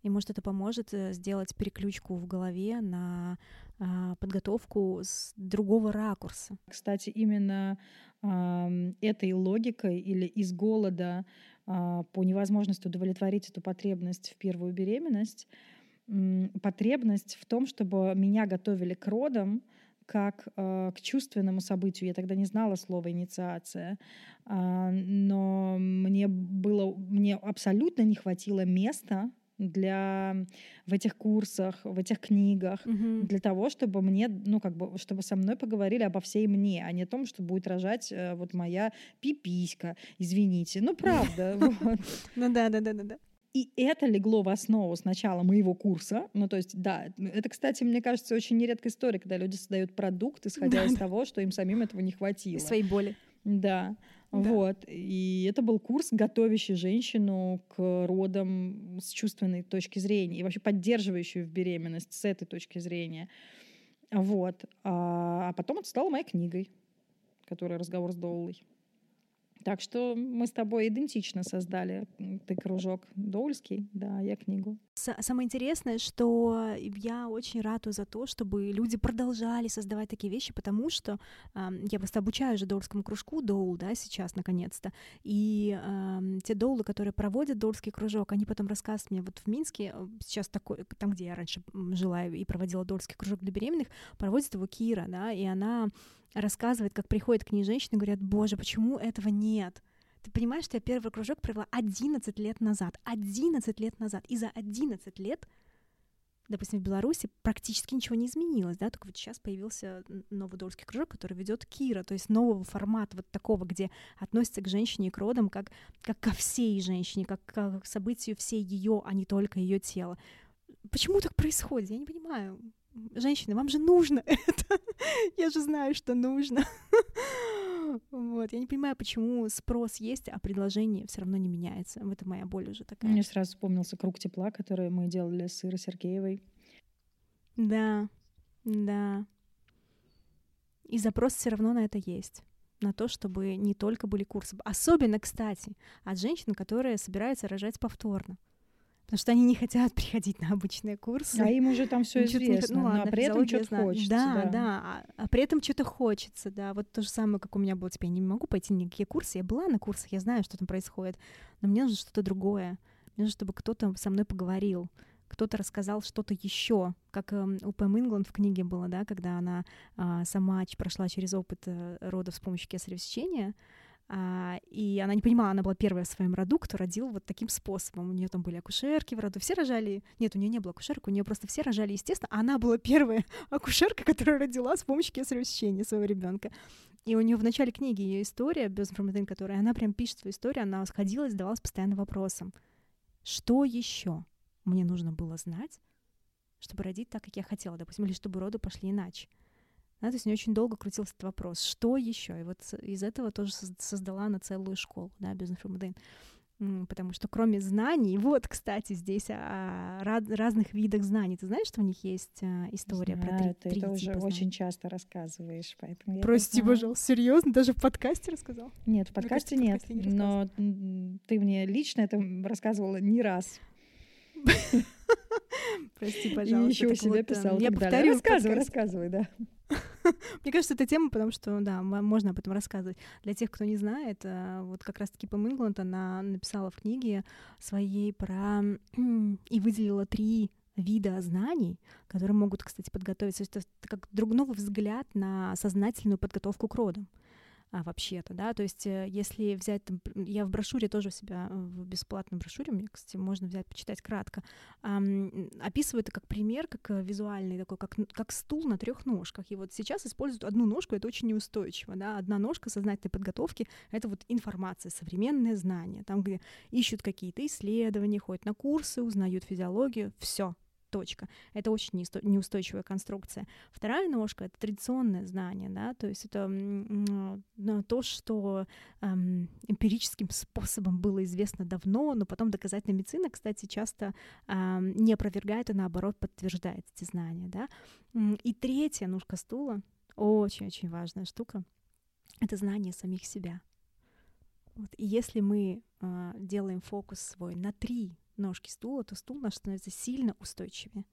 И может это поможет э, сделать переключку в голове на а, подготовку с другого ракурса. Кстати, именно а, этой логикой или из голода а, по невозможности удовлетворить эту потребность в первую беременность, потребность в том, чтобы меня готовили к родам, как э, к чувственному событию. Я тогда не знала слова инициация, э, но мне было, мне абсолютно не хватило места для в этих курсах, в этих книгах, mm-hmm. для того, чтобы мне, ну как бы, чтобы со мной поговорили обо всей мне, а не о том, что будет рожать э, вот моя пиписька, извините, ну правда. *laughs* Ну да, да, да, да, да. И это легло в основу сначала моего курса. Ну, то есть, да, это, кстати, мне кажется, очень нередкая история, когда люди создают продукт, исходя да, из да. того, что им самим этого не хватило. Своей боли. Да. Да. Вот. И это был курс, готовящий женщину к родам с чувственной точки зрения и вообще поддерживающий в беременность с этой точки зрения. Вот. А, а потом это стало моей книгой, которая «Разговор с Доулой». Так что мы с тобой идентично создали. Ты кружок Доульский, да, я книгу. Самое интересное, что я очень рада за то, чтобы люди продолжали создавать такие вещи, потому что э, я просто обучаю же доульскому кружку Доул, да, сейчас наконец-то. И э, те доулы, которые проводят доульский кружок, они потом рассказывают мне, вот в Минске, э, сейчас такой, там, где я раньше жила и проводила доульский кружок для беременных, проводит его Кира, да, и она рассказывает, как приходят к ней женщины и говорят, боже, почему этого нет? Ты понимаешь, что я первый кружок провела 11 лет назад. 11 лет назад. И за 11 лет, допустим, в Беларуси практически ничего не изменилось, да, только вот сейчас появился новый дольский кружок, который ведет Кира, то есть нового формата, вот такого, где относится к женщине и к родам как, как ко всей женщине, как, как к событию всей ее, а не только ее тела. Почему так происходит? Я не понимаю женщины, вам же нужно *laughs* это. Я же знаю, что нужно. *laughs* Вот, я не понимаю, почему спрос есть, а предложение все равно не меняется. Это моя боль уже такая. Мне сразу вспомнился круг тепла, который мы делали с Ирой Сергеевой. Да, да. И запрос все равно на это есть на то, чтобы не только были курсы. Особенно, кстати, от женщин, которые собираются рожать повторно. Потому что они не хотят *laughs* приходить на обычные курсы. А им уже там все известно, ну, ладно, но при этом что-то хочется. Да, да, да. А, а при этом что-то хочется, да. Вот то же самое, как у меня было. Теперь я не могу пойти на никакие курсы. Я была на курсах, я знаю, что там происходит. Но мне нужно что-то другое. Мне нужно, чтобы кто-то со мной поговорил кто-то рассказал что-то еще, как э, у Пэм Ингланд в книге было, да, когда она э, сама прошла через опыт э, родов с помощью кесарево сечения, а, и она не понимала, она была первая в своем роду, кто родил вот таким способом. У нее там были акушерки в роду, все рожали. Нет, у нее не было акушерок, у нее просто все рожали, естественно. А она была первая *laughs* акушерка, которая родила с помощью кесарево сечения своего ребенка. И у нее в начале книги ее история, без From которая она прям пишет свою историю, она сходилась, задавалась постоянно вопросом, что еще мне нужно было знать, чтобы родить так, как я хотела, допустим, или чтобы роды пошли иначе. Да, то есть у нее очень долго крутился этот вопрос, что еще? И вот из этого тоже создала она целую школу, да, Business from Within. Потому что кроме знаний, вот, кстати, здесь о разных видах знаний. Ты знаешь, что у них есть а, история Знаю, про три, ты три это уже типа очень часто рассказываешь, поэтому Прости, пожалуйста, серьезно, даже в подкасте рассказал? Нет, в подкасте нет, в подкасте не но ты мне лично это рассказывала не раз. Прости, пожалуйста. И еще у себя вот. Я повторю. Рассказывай, рассказывай, да. *laughs* Мне кажется, это тема, потому что, да, можно об этом рассказывать. Для тех, кто не знает, э, вот как раз-таки Пэм Ингланд, она написала в книге своей про... и выделила три вида знаний, которые могут, кстати, подготовиться. Это как друг новый взгляд на сознательную подготовку к родам а, вообще-то, да, то есть э, если взять, там, я в брошюре тоже у себя, в бесплатной брошюре, мне, кстати, можно взять, почитать кратко, эм, описываю это как пример, как э, визуальный такой, как, как стул на трех ножках, и вот сейчас используют одну ножку, это очень неустойчиво, да, одна ножка сознательной подготовки, это вот информация, современное знание, там, где ищут какие-то исследования, ходят на курсы, узнают физиологию, все, точка. Это очень неустойчивая конструкция. Вторая ножка — это традиционное знание, да, то есть это то, что эм, эмпирическим способом было известно давно, но потом доказательная медицина, кстати, часто эм, не опровергает, а наоборот подтверждает эти знания, да. И третья ножка стула, очень-очень важная штука, это знание самих себя. Вот. И если мы э, делаем фокус свой на три ножки стула, то стул наш становится сильно устойчивее.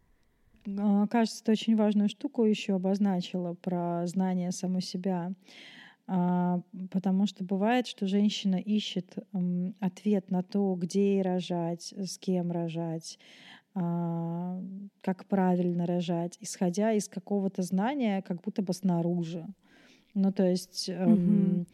А, кажется, ты очень важную штуку еще обозначила про знание самой себя. А, потому что бывает, что женщина ищет ответ на то, где ей рожать, с кем рожать, а, как правильно рожать, исходя из какого-то знания, как будто бы снаружи. Ну, то есть mm-hmm.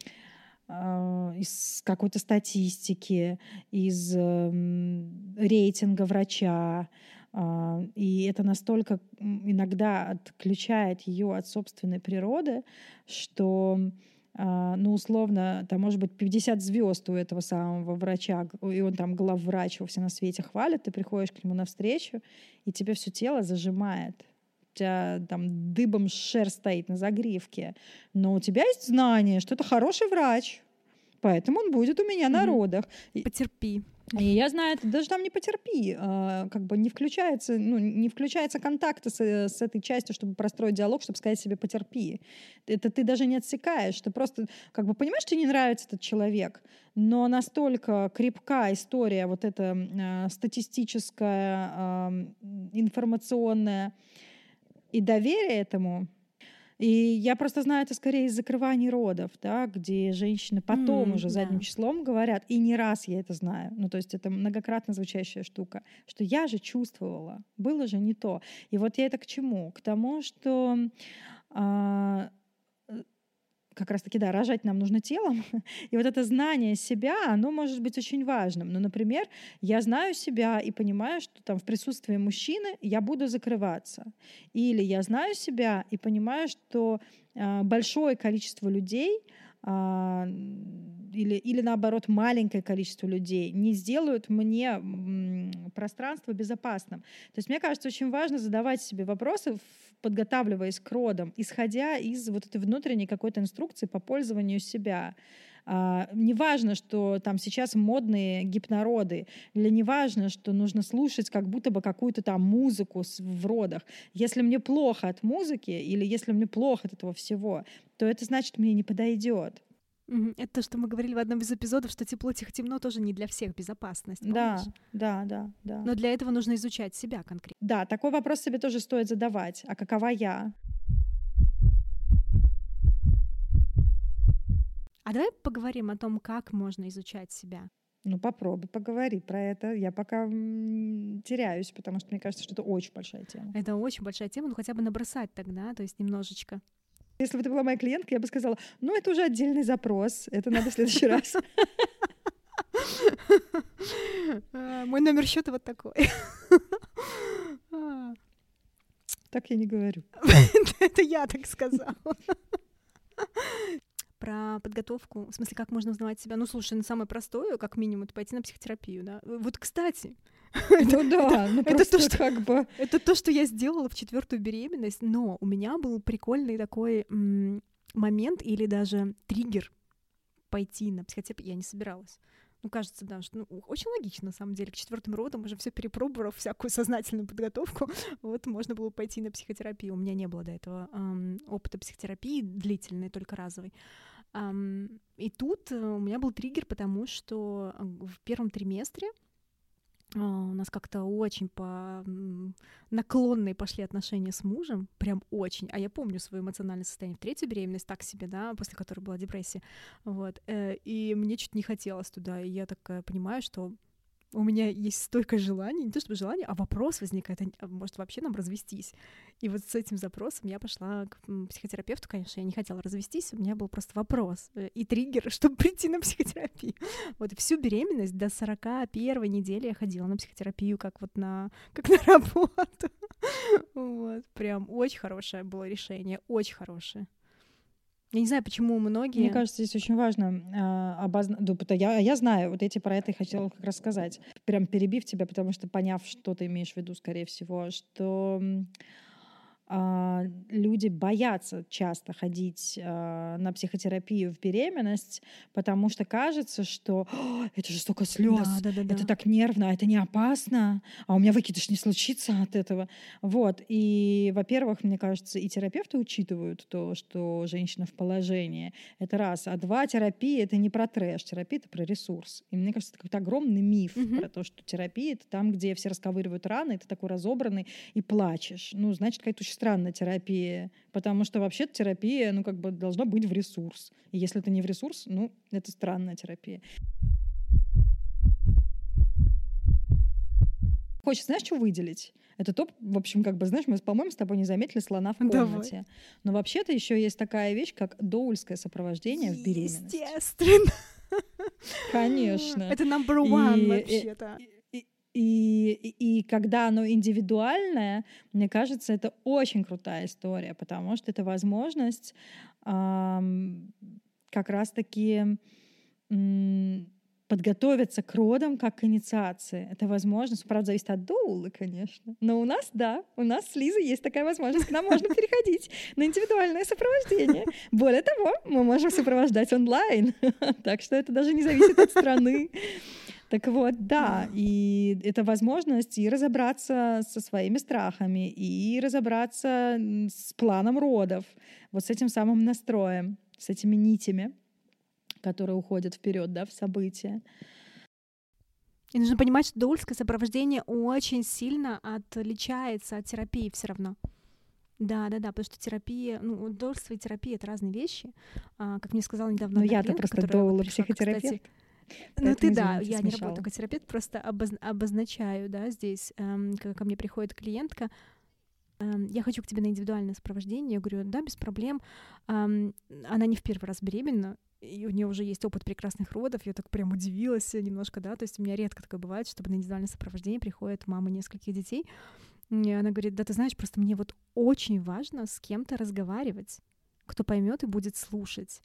Из какой-то статистики, из эм, рейтинга врача. А, и это настолько иногда отключает ее от собственной природы, что а, ну, условно, там может быть 50 звезд у этого самого врача, и он там главврач, его все на свете хвалит, ты приходишь к нему навстречу, и тебе все тело зажимает у тебя там дыбом шерсть стоит на загривке, но у тебя есть знание, что это хороший врач, поэтому он будет у меня на родах. Потерпи. И я знаю, это даже там не потерпи, а, как бы не включается, ну, не включается контакт с, с этой частью, чтобы простроить диалог, чтобы сказать себе потерпи. Это ты даже не отсекаешь, ты просто как бы понимаешь, что не нравится этот человек, но настолько крепка история вот эта э, статистическая, э, информационная и доверие этому, и я просто знаю это скорее из закрываний родов, да, где женщины потом mm, уже задним да. числом говорят, и не раз я это знаю, ну то есть это многократно звучащая штука, что я же чувствовала, было же не то. И вот я это к чему? К тому, что а, как раз-таки, да, рожать нам нужно телом. *laughs* И вот это знание себя, оно может быть очень важным. Ну, например, я знаю себя и понимаю, что там в присутствии мужчины я буду закрываться. Или я знаю себя и понимаю, что э, большое количество людей э, или, или наоборот маленькое количество людей не сделают мне пространство безопасным. То есть мне кажется, очень важно задавать себе вопросы, подготавливаясь к родам, исходя из вот этой внутренней какой-то инструкции по пользованию себя. А, не важно, что там сейчас модные гипнороды, или не важно, что нужно слушать как будто бы какую-то там музыку в родах. Если мне плохо от музыки, или если мне плохо от этого всего, то это значит, мне не подойдет. Это то, что мы говорили в одном из эпизодов, что тепло, тихо, темно тоже не для всех безопасность. Да, да, да, да. Но для этого нужно изучать себя конкретно. Да, такой вопрос себе тоже стоит задавать. А какова я? А давай поговорим о том, как можно изучать себя. Ну, попробуй, поговори про это. Я пока теряюсь, потому что мне кажется, что это очень большая тема. Это очень большая тема, ну хотя бы набросать тогда, то есть немножечко. Если бы ты была моя клиентка, я бы сказала, ну, это уже отдельный запрос, это надо в следующий раз. *laughs* Мой номер счета вот такой. *laughs* Так я не говорю. *laughs* Это я так сказала. про подготовку, в смысле, как можно узнавать себя. Ну, слушай, ну, самое простое, как минимум, это пойти на психотерапию, да. Вот, кстати, *laughs* ну да, ну это то, что как бы... Это то, что я сделала в четвертую беременность, но у меня был прикольный такой момент или даже триггер пойти на психотерапию. Я не собиралась. Ну, кажется, да, что ну, очень логично, на самом деле. К четвертым родам, уже все перепробовав всякую сознательную подготовку, *laughs* вот можно было пойти на психотерапию. У меня не было до этого эм, опыта психотерапии длительной, только разовой. Эм, и тут э, у меня был триггер, потому что э, в первом триместре у нас как-то очень по наклонные пошли отношения с мужем, прям очень. А я помню свое эмоциональное состояние в третью беременность, так себе, да, после которой была депрессия. Вот. Э, и мне чуть не хотелось туда. И я такая понимаю, что у меня есть столько желаний, не то чтобы желание, а вопрос возникает, а может вообще нам развестись? И вот с этим запросом я пошла к психотерапевту, конечно, я не хотела развестись, у меня был просто вопрос э, и триггер, *laughs* чтобы прийти на психотерапию. Вот всю беременность до 41 недели я ходила на психотерапию как вот на, *laughs* как на работу. Вот, прям очень хорошее было решение, очень хорошее. Я не знаю, почему многие... Мне кажется, здесь очень важно э, обозначить... Я, я знаю, вот эти про это и хотела как раз сказать. Прям перебив тебя, потому что поняв, что ты имеешь в виду, скорее всего, что а, люди боятся часто ходить а, на психотерапию в беременность, потому что кажется, что это же столько слез, да, да, да, это так нервно, а это не опасно, а у меня выкидыш не случится от этого. Вот. И, во-первых, мне кажется, и терапевты учитывают то, что женщина в положении. Это раз. А два, терапия — это не про трэш, терапия — это про ресурс. И мне кажется, это какой-то огромный миф угу. про то, что терапия — это там, где все расковыривают раны, и ты такой разобранный и плачешь. Ну, значит, какая-то странная терапия, потому что вообще терапия, ну, как бы должна быть в ресурс. И если это не в ресурс, ну, это странная терапия. Хочется, знаешь, что выделить? Это топ, в общем, как бы, знаешь, мы, по-моему, с тобой не заметили слона в комнате. Давай. Но вообще-то еще есть такая вещь, как доульское сопровождение в беременности. Естественно. Конечно. Это number one вообще-то. И, и, когда оно индивидуальное, мне кажется, это очень крутая история, потому что это возможность эм, как раз-таки эм, подготовиться к родам как к инициации. Это возможность, правда, зависит от доулы, конечно. Но у нас, да, у нас с Лизой есть такая возможность. К нам можно переходить на индивидуальное сопровождение. Более того, мы можем сопровождать онлайн. *laughs* Так что это даже не зависит от страны. Так вот, да, и это возможность и разобраться со своими страхами, и разобраться с планом родов, вот с этим самым настроем, с этими нитями, которые уходят вперед, да, в события. И нужно понимать, что доульское сопровождение очень сильно отличается от терапии все равно. Да, да, да, потому что терапия, ну, доульство и терапия это разные вещи. А, как мне сказала недавно, ну, я-то просто доула психотерапевт. Кстати, ну ты да, я не работаю как терапевт, просто обоз... обозначаю, да, здесь, эм, когда ко мне приходит клиентка, эм, я хочу к тебе на индивидуальное сопровождение, я говорю, да, без проблем. Эм, она не в первый раз беременна, и у нее уже есть опыт прекрасных родов, я так прям удивилась немножко, да, то есть у меня редко такое бывает, чтобы на индивидуальное сопровождение приходят мамы нескольких детей, и она говорит, да, ты знаешь, просто мне вот очень важно с кем-то разговаривать, кто поймет и будет слушать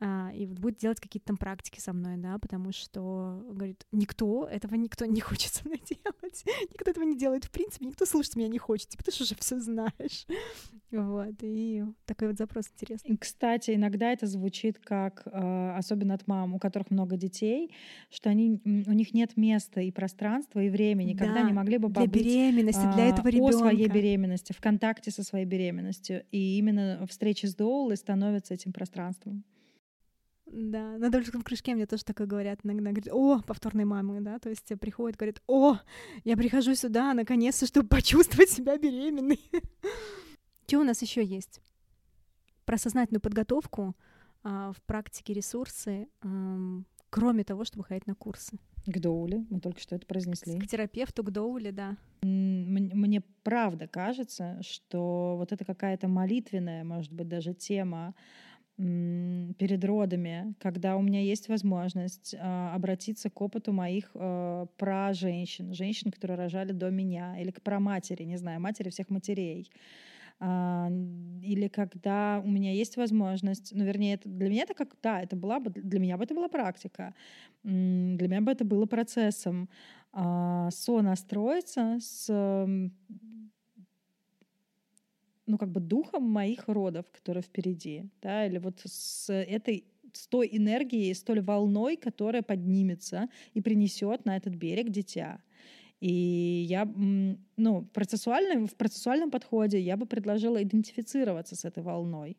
а, и вот будет делать какие-то там практики со мной, да, потому что, говорит, никто, этого никто не *laughs* хочет со мной делать, никто этого не делает, в принципе, никто слушать меня не хочет, типа, ты же уже все знаешь, *laughs* вот, и такой вот запрос интересный. Кстати, иногда это звучит как, а, особенно от мам, у которых много детей, что они, у них нет места и пространства, и времени, да, когда они могли бы побыть для беременности, для этого ребенка. о своей беременности, в контакте со своей беременностью, и именно встречи с Доулой становятся этим пространством. Да, на дольском кружке мне тоже такое говорят иногда. Говорят, о, повторной мамы, да, то есть приходят, говорят, о, я прихожу сюда наконец-то, чтобы почувствовать себя беременной. Что у нас еще есть? Про сознательную подготовку а, в практике ресурсы, а, кроме того, чтобы ходить на курсы. К доуле, мы только что это произнесли. К терапевту, к доуле, да. Мне правда кажется, что вот это какая-то молитвенная, может быть, даже тема перед родами, когда у меня есть возможность э, обратиться к опыту моих э, про женщин, которые рожали до меня, или к про матери, не знаю, матери всех матерей, а, или когда у меня есть возможность, ну, вернее, это, для меня это как, да, это была бы, для меня бы это была практика, для меня бы это было процессом а, сонастроиться с ну, как бы духом моих родов, которые впереди, да, или вот с этой с той энергией, с той волной, которая поднимется и принесет на этот берег дитя. И я, ну, процессуально, в процессуальном подходе я бы предложила идентифицироваться с этой волной.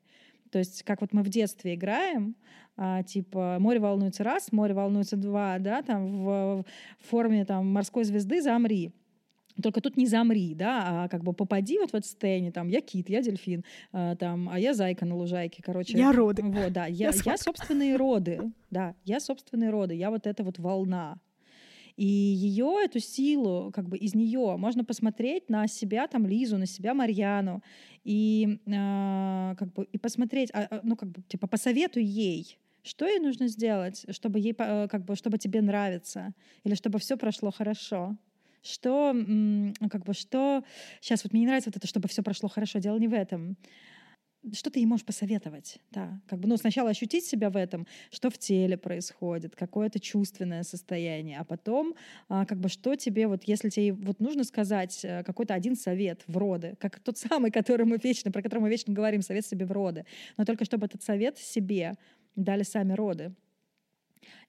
То есть, как вот мы в детстве играем, а, типа море волнуется раз, море волнуется два, да, там в, в форме там морской звезды замри. Только тут не замри, да, а как бы попади вот в это состояние, там, я кит, я дельфин, а, там, а я зайка на лужайке, короче. Я роды. Вот, да, *laughs* я, я, я собственные роды, *laughs* да, я собственные роды, я вот эта вот волна. И ее, эту силу, как бы из нее можно посмотреть на себя, там, Лизу, на себя, Марьяну, и э, как бы и посмотреть, а, ну, как бы, типа, посоветуй ей, что ей нужно сделать, чтобы ей, как бы, чтобы тебе нравиться, или чтобы все прошло хорошо что, как бы, что... Сейчас вот мне не нравится вот это, чтобы все прошло хорошо. Дело не в этом что ты ей можешь посоветовать? Да, как бы, ну, сначала ощутить себя в этом, что в теле происходит, какое-то чувственное состояние, а потом, а, как бы, что тебе, вот, если тебе вот нужно сказать э, какой-то один совет в роды, как тот самый, который мы вечно, про который мы вечно говорим, совет себе в роды, но только чтобы этот совет себе дали сами роды.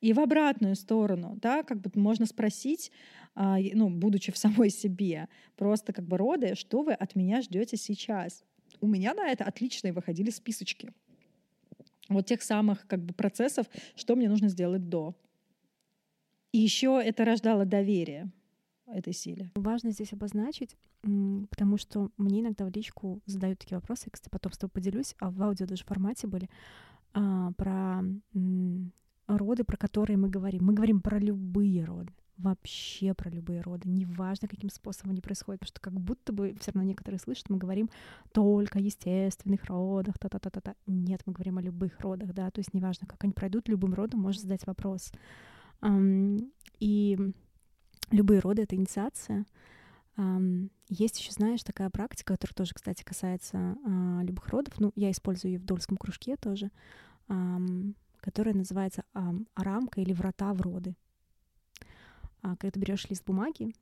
И в обратную сторону, да, как бы можно спросить, ну, будучи в самой себе, просто как бы роды, что вы от меня ждете сейчас? У меня на это отличные выходили списочки. Вот тех самых как бы процессов, что мне нужно сделать до. И еще это рождало доверие этой силе. Важно здесь обозначить, потому что мне иногда в личку задают такие вопросы, кстати, потом с тобой поделюсь, а в аудио даже формате были, а, про роды, про которые мы говорим. Мы говорим про любые роды вообще про любые роды, неважно, каким способом они происходят, потому что как будто бы все равно некоторые слышат, мы говорим только о естественных родах, та-та-та-та-та. Нет, мы говорим о любых родах, да, то есть неважно, как они пройдут, любым родом можно задать вопрос. И любые роды — это инициация. Есть еще, знаешь, такая практика, которая тоже, кстати, касается а, любых родов. Ну, я использую ее в дольском кружке тоже, которая называется рамка или врата в роды. А, когда ты берешь лист бумаги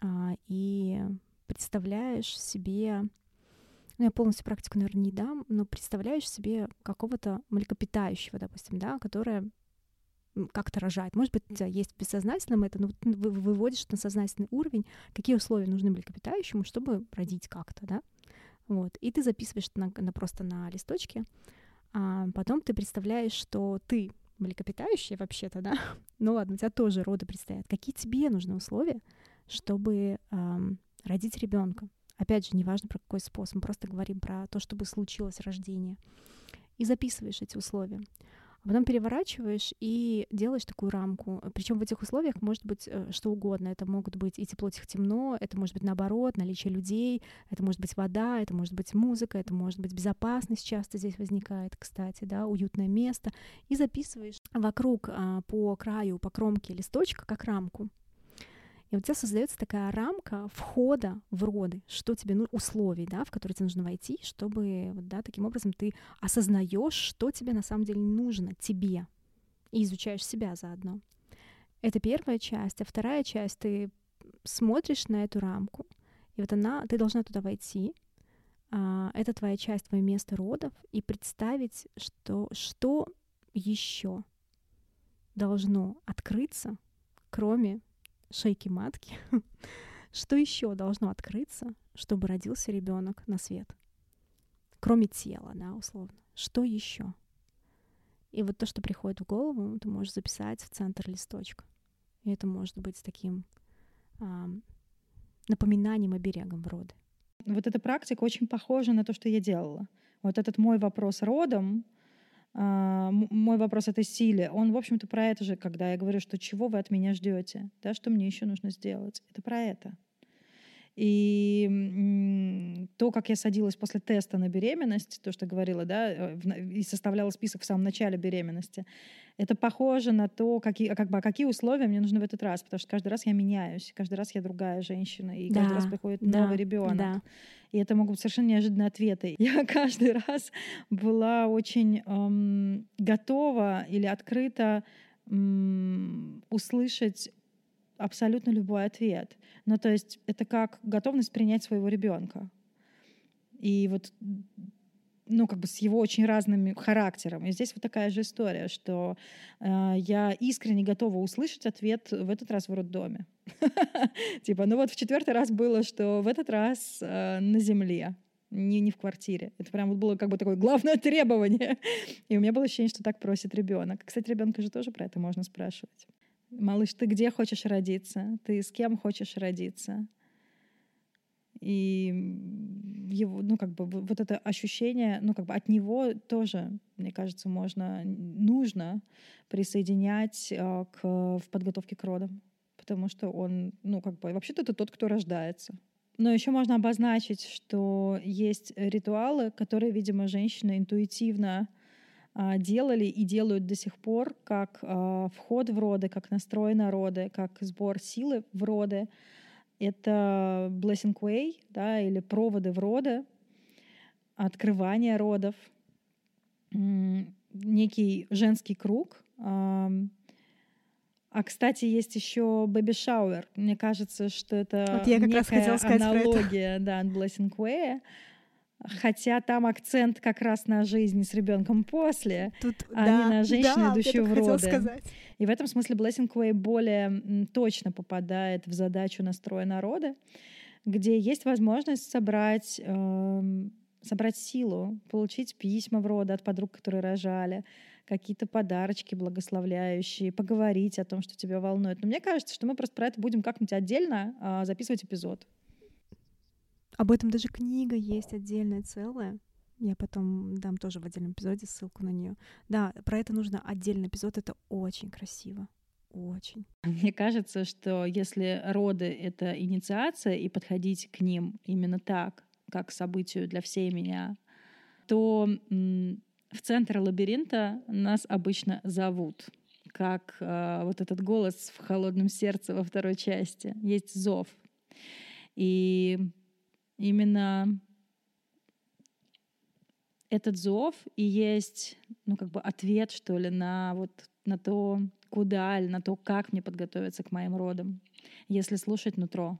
а, и представляешь себе, ну, я полностью практику, наверное, не дам, но представляешь себе какого-то млекопитающего, допустим, да, которое как-то рожает. Может быть, есть в бессознательном это, но вы выводишь на сознательный уровень, какие условия нужны млекопитающему, чтобы родить как-то, да. Вот. И ты записываешь на, на, просто на листочке, а потом ты представляешь, что ты млекопитающие вообще-то, да? *laughs* Ну ладно, у тебя тоже роды предстоят. Какие тебе нужны условия, чтобы эм, родить ребенка? Опять же, неважно про какой способ, мы просто говорим про то, чтобы случилось рождение. И записываешь эти условия а потом переворачиваешь и делаешь такую рамку. Причем в этих условиях может быть э, что угодно. Это могут быть и тепло, тихо, темно, это может быть наоборот, наличие людей, это может быть вода, это может быть музыка, это может быть безопасность часто здесь возникает, кстати, да, уютное место. И записываешь вокруг а, по краю, по кромке листочка, как рамку. И вот у тебя создается такая рамка входа в роды, что тебе, ну, условий, да, в которые тебе нужно войти, чтобы, да, таким образом ты осознаешь, что тебе на самом деле нужно, тебе, и изучаешь себя заодно. Это первая часть. А вторая часть, ты смотришь на эту рамку, и вот она, ты должна туда войти, а, это твоя часть, твое место родов, и представить, что, что еще должно открыться, кроме шейки матки, *laughs* что еще должно открыться, чтобы родился ребенок на свет? Кроме тела, да, условно. Что еще? И вот то, что приходит в голову, ты можешь записать в центр листочка. И это может быть таким а, напоминанием оберегом в роды. Вот эта практика очень похожа на то, что я делала. Вот этот мой вопрос родом, мой вопрос этой силе, он, в общем-то, про это же, когда я говорю, что чего вы от меня ждете, да, что мне еще нужно сделать. Это про это. И то, как я садилась после теста на беременность, то, что говорила, да, э, и составляла список в самом начале беременности, это похоже на то, какие, как бы, а какие условия мне нужны в этот раз, потому что каждый раз я меняюсь, каждый раз я другая женщина, и да, каждый раз приходит да, новый ребенок. Да. И это могут быть совершенно неожиданные ответы. Я *laughs* каждый раз была очень эм, готова или открыта услышать абсолютно любой ответ. Ну, то есть это как готовность принять своего ребенка. И вот ну, как бы с его очень разным характером. И здесь вот такая же история, что э, я искренне готова услышать ответ в этот раз в роддоме. *laughs* Типа, ну вот в четвертый раз было, что в этот раз э, на земле, не, не в квартире. Это прям вот было как бы такое главное требование. *laughs* И у меня было ощущение, что так просит ребенок. Кстати, ребенка же тоже про это можно спрашивать. Малыш, ты где хочешь родиться? Ты с кем хочешь родиться? И его, ну, как бы вот это ощущение, ну, как бы от него тоже, мне кажется, можно, нужно присоединять э, к, в подготовке к родам. Потому что он, ну, как бы, вообще-то это тот, кто рождается. Но еще можно обозначить, что есть ритуалы, которые, видимо, женщины интуитивно делали и делают до сих пор, как а, вход в роды, как настрой на роды, как сбор силы в роды. Это Blessing Way, да, или проводы в роды, открывание родов, некий женский круг. А, кстати, есть еще baby shower. Мне кажется, что это вот я как некая раз хотела сказать аналогия да, Blessing Way хотя там акцент как раз на жизни с ребенком после, Тут, а да, не на женщину, да, идущую в роды. Сказать. И в этом смысле Blessing Way более точно попадает в задачу настроя народа, где есть возможность собрать, э, собрать силу, получить письма в роды от подруг, которые рожали, какие-то подарочки благословляющие, поговорить о том, что тебя волнует. Но мне кажется, что мы просто про это будем как-нибудь отдельно э, записывать эпизод. Об этом даже книга есть отдельная целая. Я потом дам тоже в отдельном эпизоде ссылку на нее. Да, про это нужно отдельный эпизод. Это очень красиво. Очень. *laughs* Мне кажется, что если роды — это инициация, и подходить к ним именно так, как к событию для всей меня, то в центр лабиринта нас обычно зовут как э, вот этот голос в холодном сердце во второй части. Есть зов. И именно этот зов и есть, ну, как бы ответ, что ли, на вот на то, куда или на то, как мне подготовиться к моим родам, если слушать нутро.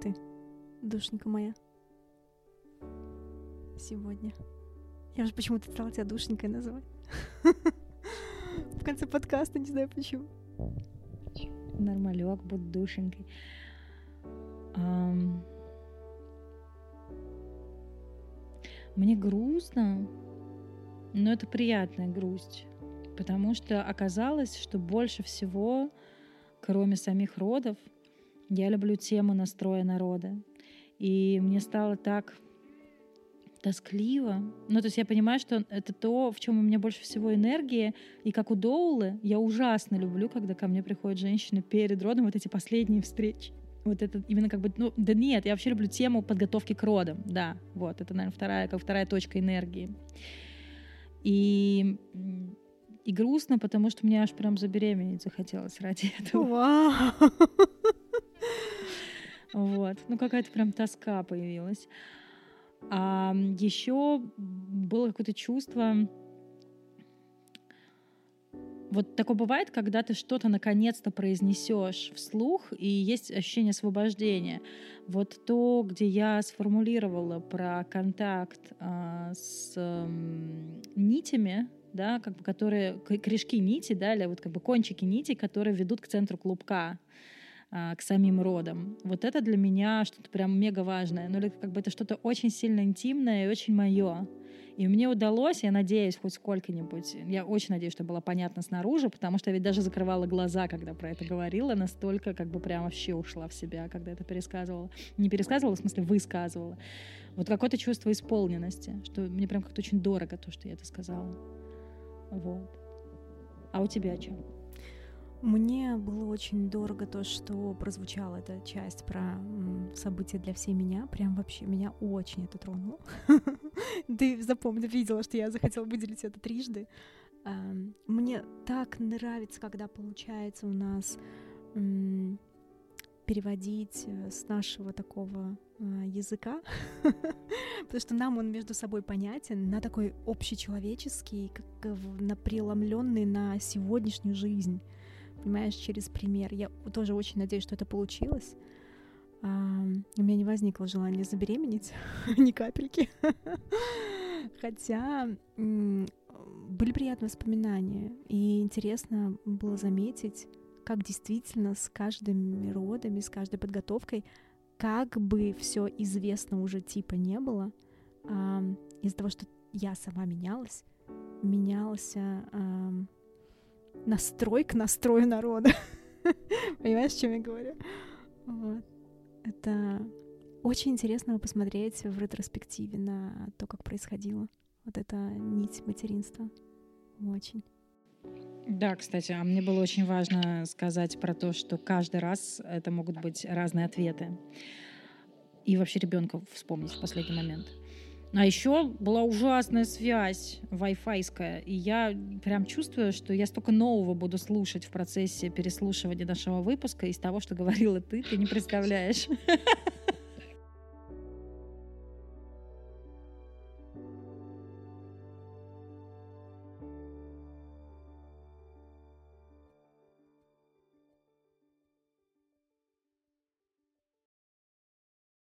Ты, душенька моя? Сегодня. Я же почему-то стала тебя душенькой называть. *laughs* В конце подкаста, не знаю почему. Нормалек, буду душенькой. Мне грустно, но это приятная грусть, потому что оказалось, что больше всего, кроме самих родов, я люблю тему настроя народа. И мне стало так тоскливо. Ну, то есть я понимаю, что это то, в чем у меня больше всего энергии. И как у Доулы, я ужасно люблю, когда ко мне приходят женщины перед родом, вот эти последние встречи. Вот это именно как бы, ну, да нет, я вообще люблю тему подготовки к родам, да, вот, это, наверное, вторая, как вторая точка энергии. И и грустно, потому что мне аж прям забеременеть захотелось ради этого. Вау! Вот. Ну, какая-то прям тоска появилась. А еще было какое-то чувство... Вот такое бывает, когда ты что-то наконец-то произнесешь вслух, и есть ощущение освобождения. Вот то, где я сформулировала про контакт а, с а, нитями, да, как бы, которые корешки нити, да, или вот как бы кончики нити, которые ведут к центру клубка а, к самим родам. Вот это для меня что-то прям мега важное. Ну, или как бы это что-то очень сильно интимное и очень мое. И мне удалось, я надеюсь, хоть сколько-нибудь, я очень надеюсь, что было понятно снаружи, потому что я ведь даже закрывала глаза, когда про это говорила, настолько как бы прям вообще ушла в себя, когда это пересказывала. Не пересказывала, в смысле высказывала. Вот какое-то чувство исполненности, что мне прям как-то очень дорого то, что я это сказала. Вот. А у тебя что? Мне было очень дорого то, что прозвучала эта часть про события для всей меня. Прям вообще меня очень это тронуло. *laughs* Ты запомни, видела, что я захотела выделить это трижды. Мне так нравится, когда получается у нас переводить э, с нашего такого а, языка, *laughs* потому что нам он между собой понятен, на такой общечеловеческий, как на преломленный на сегодняшнюю жизнь понимаешь, через пример. Я тоже очень надеюсь, что это получилось. А, у меня не возникло желания забеременеть, *laughs* ни капельки. *laughs* Хотя были приятные воспоминания, и интересно было заметить, как действительно с каждыми родами, с каждой подготовкой, как бы все известно уже типа не было, а, из-за того, что я сама менялась, менялся настрой к настрою народа. *laughs* Понимаешь, о чем я говорю? Вот. Это очень интересно посмотреть в ретроспективе на то, как происходило. Вот эта нить материнства. Очень. Да, кстати, а мне было очень важно сказать про то, что каждый раз это могут быть разные ответы. И вообще ребенка вспомнить в последний момент. А еще была ужасная связь вай-файская, и я прям чувствую, что я столько нового буду слушать в процессе переслушивания нашего выпуска из того, что говорила ты, ты не представляешь. *laughs*